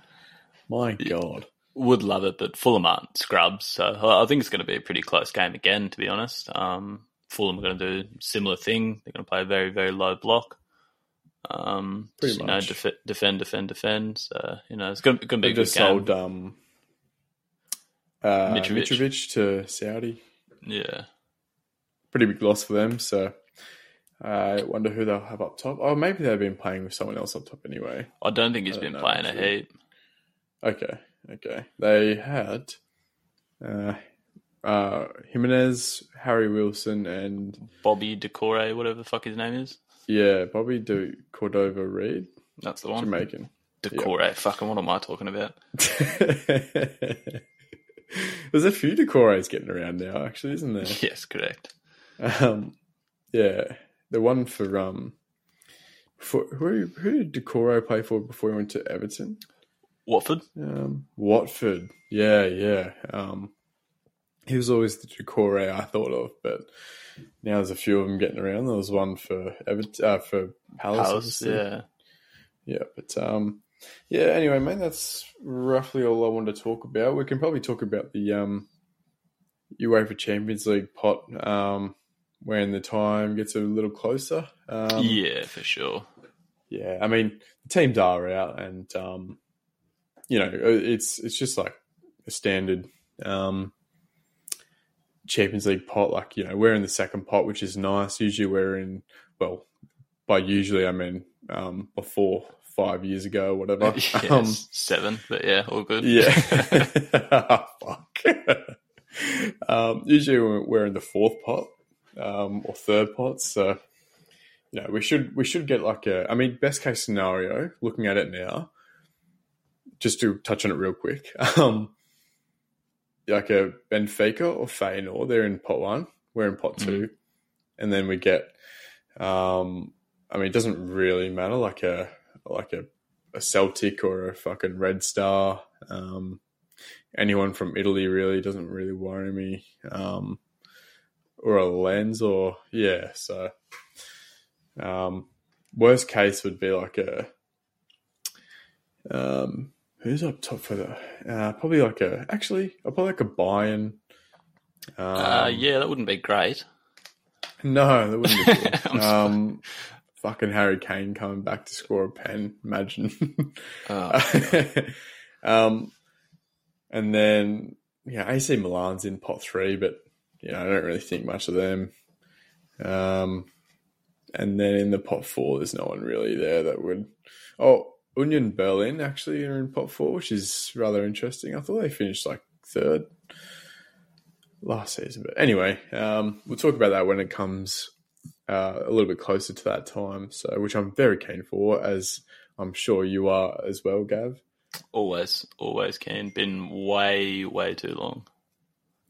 My God. Would love it, but Fulham aren't scrubs, so I think it's going to be a pretty close game again. To be honest, um, Fulham are going to do a similar thing. They're going to play a very, very low block. Um, Pretty just, you know, def- defend, defend, defend. So you know, it's going to, going to be They a good just game. sold um, uh, Mitrovic. Mitrovic. to Saudi. Yeah, Pretty big loss for them. So I wonder who they'll have up top. Oh, maybe they've been playing with someone else up top anyway. I don't think he's don't been know, playing a heap. Okay, okay. They had uh, uh, Jimenez, Harry Wilson, and Bobby Doucouré, whatever the fuck his name is. yeah, Bobby de Cordova Reed, That's the one. Jamaican. Doucouré. Fucking what am I talking about? There's a few Doucourés getting around now, actually, isn't there? Yes, correct. Um, yeah, the one for um, for who who did Doucouré play for before he went to Everton? Watford. Um, Watford. Yeah, yeah. Um, he was always the Doucouré I thought of, but now there's a few of them getting around. There was one for Everton, uh, for Palace. Palace. Yeah. Yeah, but um, yeah. Anyway, man, that's roughly all I wanted to talk about. We can probably talk about the um, UEFA Champions League pot um, when the time gets a little closer. Um, yeah, for sure. yeah, I mean, the teams are out, and um, you know, it's it's just like a standard um, Champions League pot. Like you know, we're in the second pot, which is nice. Usually, we're in well, by usually I mean um, before five years ago, or whatever. yes, Um, seven, but yeah, all good. yeah. Fuck. um, usually we're in the fourth pot um, or third pots. so you know we should we should get like a. I mean, best case scenario, looking at it now, just to touch on it real quick, um, like a Benfica or Feyenoord, they're in pot one, we're in pot 2 and then we get. Um, I mean, it doesn't really matter, like a like a a Celtic or a fucking Red Star. Um, anyone from Italy really doesn't really worry me. Um, or a Lens or yeah. So um, worst case would be like a um, who's up top for the uh, probably like a actually I'll probably like a Bayern. Um, Uh, yeah, that wouldn't be great. no, that wouldn't be good. Um, fucking Harry Kane coming back to score a pen. Imagine. Oh, um, and then yeah, AC Milan's in pot three, but know I don't really think much of them. Um, and then in the pot four, there's no one really there that would. Oh, Union Berlin actually are in pot four, which is rather interesting. I thought they finished like third last season, but anyway, um, we'll talk about that when it comes uh, a little bit closer to that time. So, which I'm very keen for, as I'm sure you are as well, Gav. always, always keen. Been way, way too long.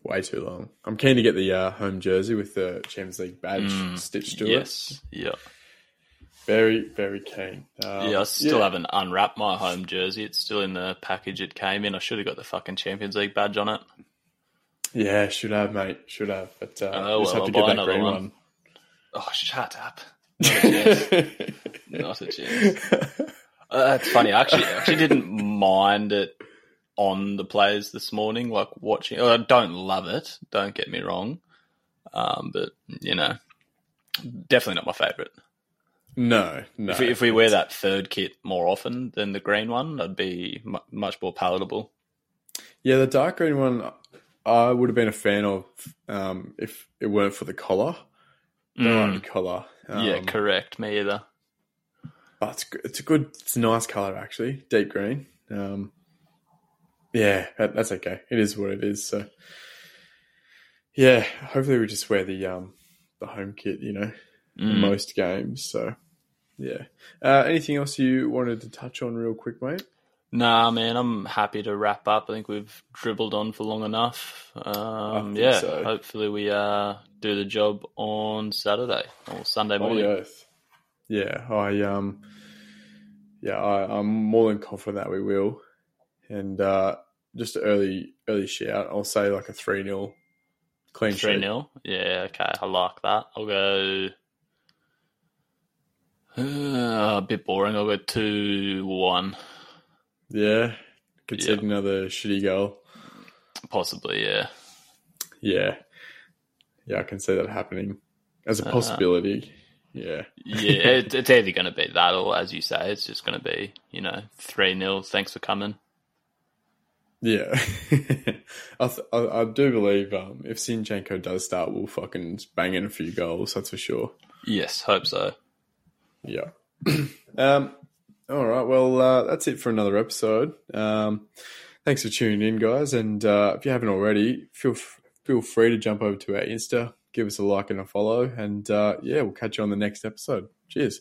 Way too long. I'm keen to get the uh, home jersey with the Champions League badge stitched to it. Yes, yeah, Very, very keen. Um, yeah. I still yeah. haven't unwrapped my home jersey. It's still in the package it came in. I should have got the fucking Champions League badge on it. Yeah, should have, mate. Should have. But uh, Oh, just well, have to I'll get that another green one. one. Oh, shut up! Not a chance. Not a chance. Uh, it's funny. I actually, I actually didn't mind it on the players this morning. Like watching, I don't love it. Don't get me wrong, um, but you know, definitely not my favourite. no, no. If, we, if we wear that third kit more often than the green one, that'd be mu much more palatable. Yeah, the dark green one, I would have been a fan of um, if it weren't for the collar. Like the collar. Um, yeah, correct. Me either. but it's. It's a good. It's a nice color actually, deep green. Um, yeah, that, that's okay. It is what it is. So, yeah, hopefully we just wear the um the home kit. You know, Mm. most games. So, yeah. Uh, anything else you wanted to touch on real quick, mate? Nah, man, I'm happy to wrap up. I think we've dribbled on for long enough. Um, yeah, so. hopefully we uh, do the job on Saturday or Sunday morning. Yeah, I um, yeah, I, I'm more than confident that we will. And uh, just an early early shout. I'll say like a three 0 clean Three sheet. 0 Yeah, okay, I like that. I'll go. Uh, a bit boring. I'll go two one, Yeah, concede another shitty goal. possibly. Yeah, Yeah, yeah, I can see that happening as a Uh, possibility. yeah, yeah. it, it's either going to be that, or as you say, it's just going to be you know three 0 Thanks for coming. Yeah. I, th- I I do believe um, if Zinchenko does start, we'll fucking bang in a few goals. That's for sure. Yes, hope so. Yeah. um, all right. Well, uh, that's it for another episode. Um, thanks for tuning in, guys. And uh, if you haven't already, feel f- feel free to jump over to our Insta, give us a like and a follow, and uh, yeah, we'll catch you on the next episode. Cheers.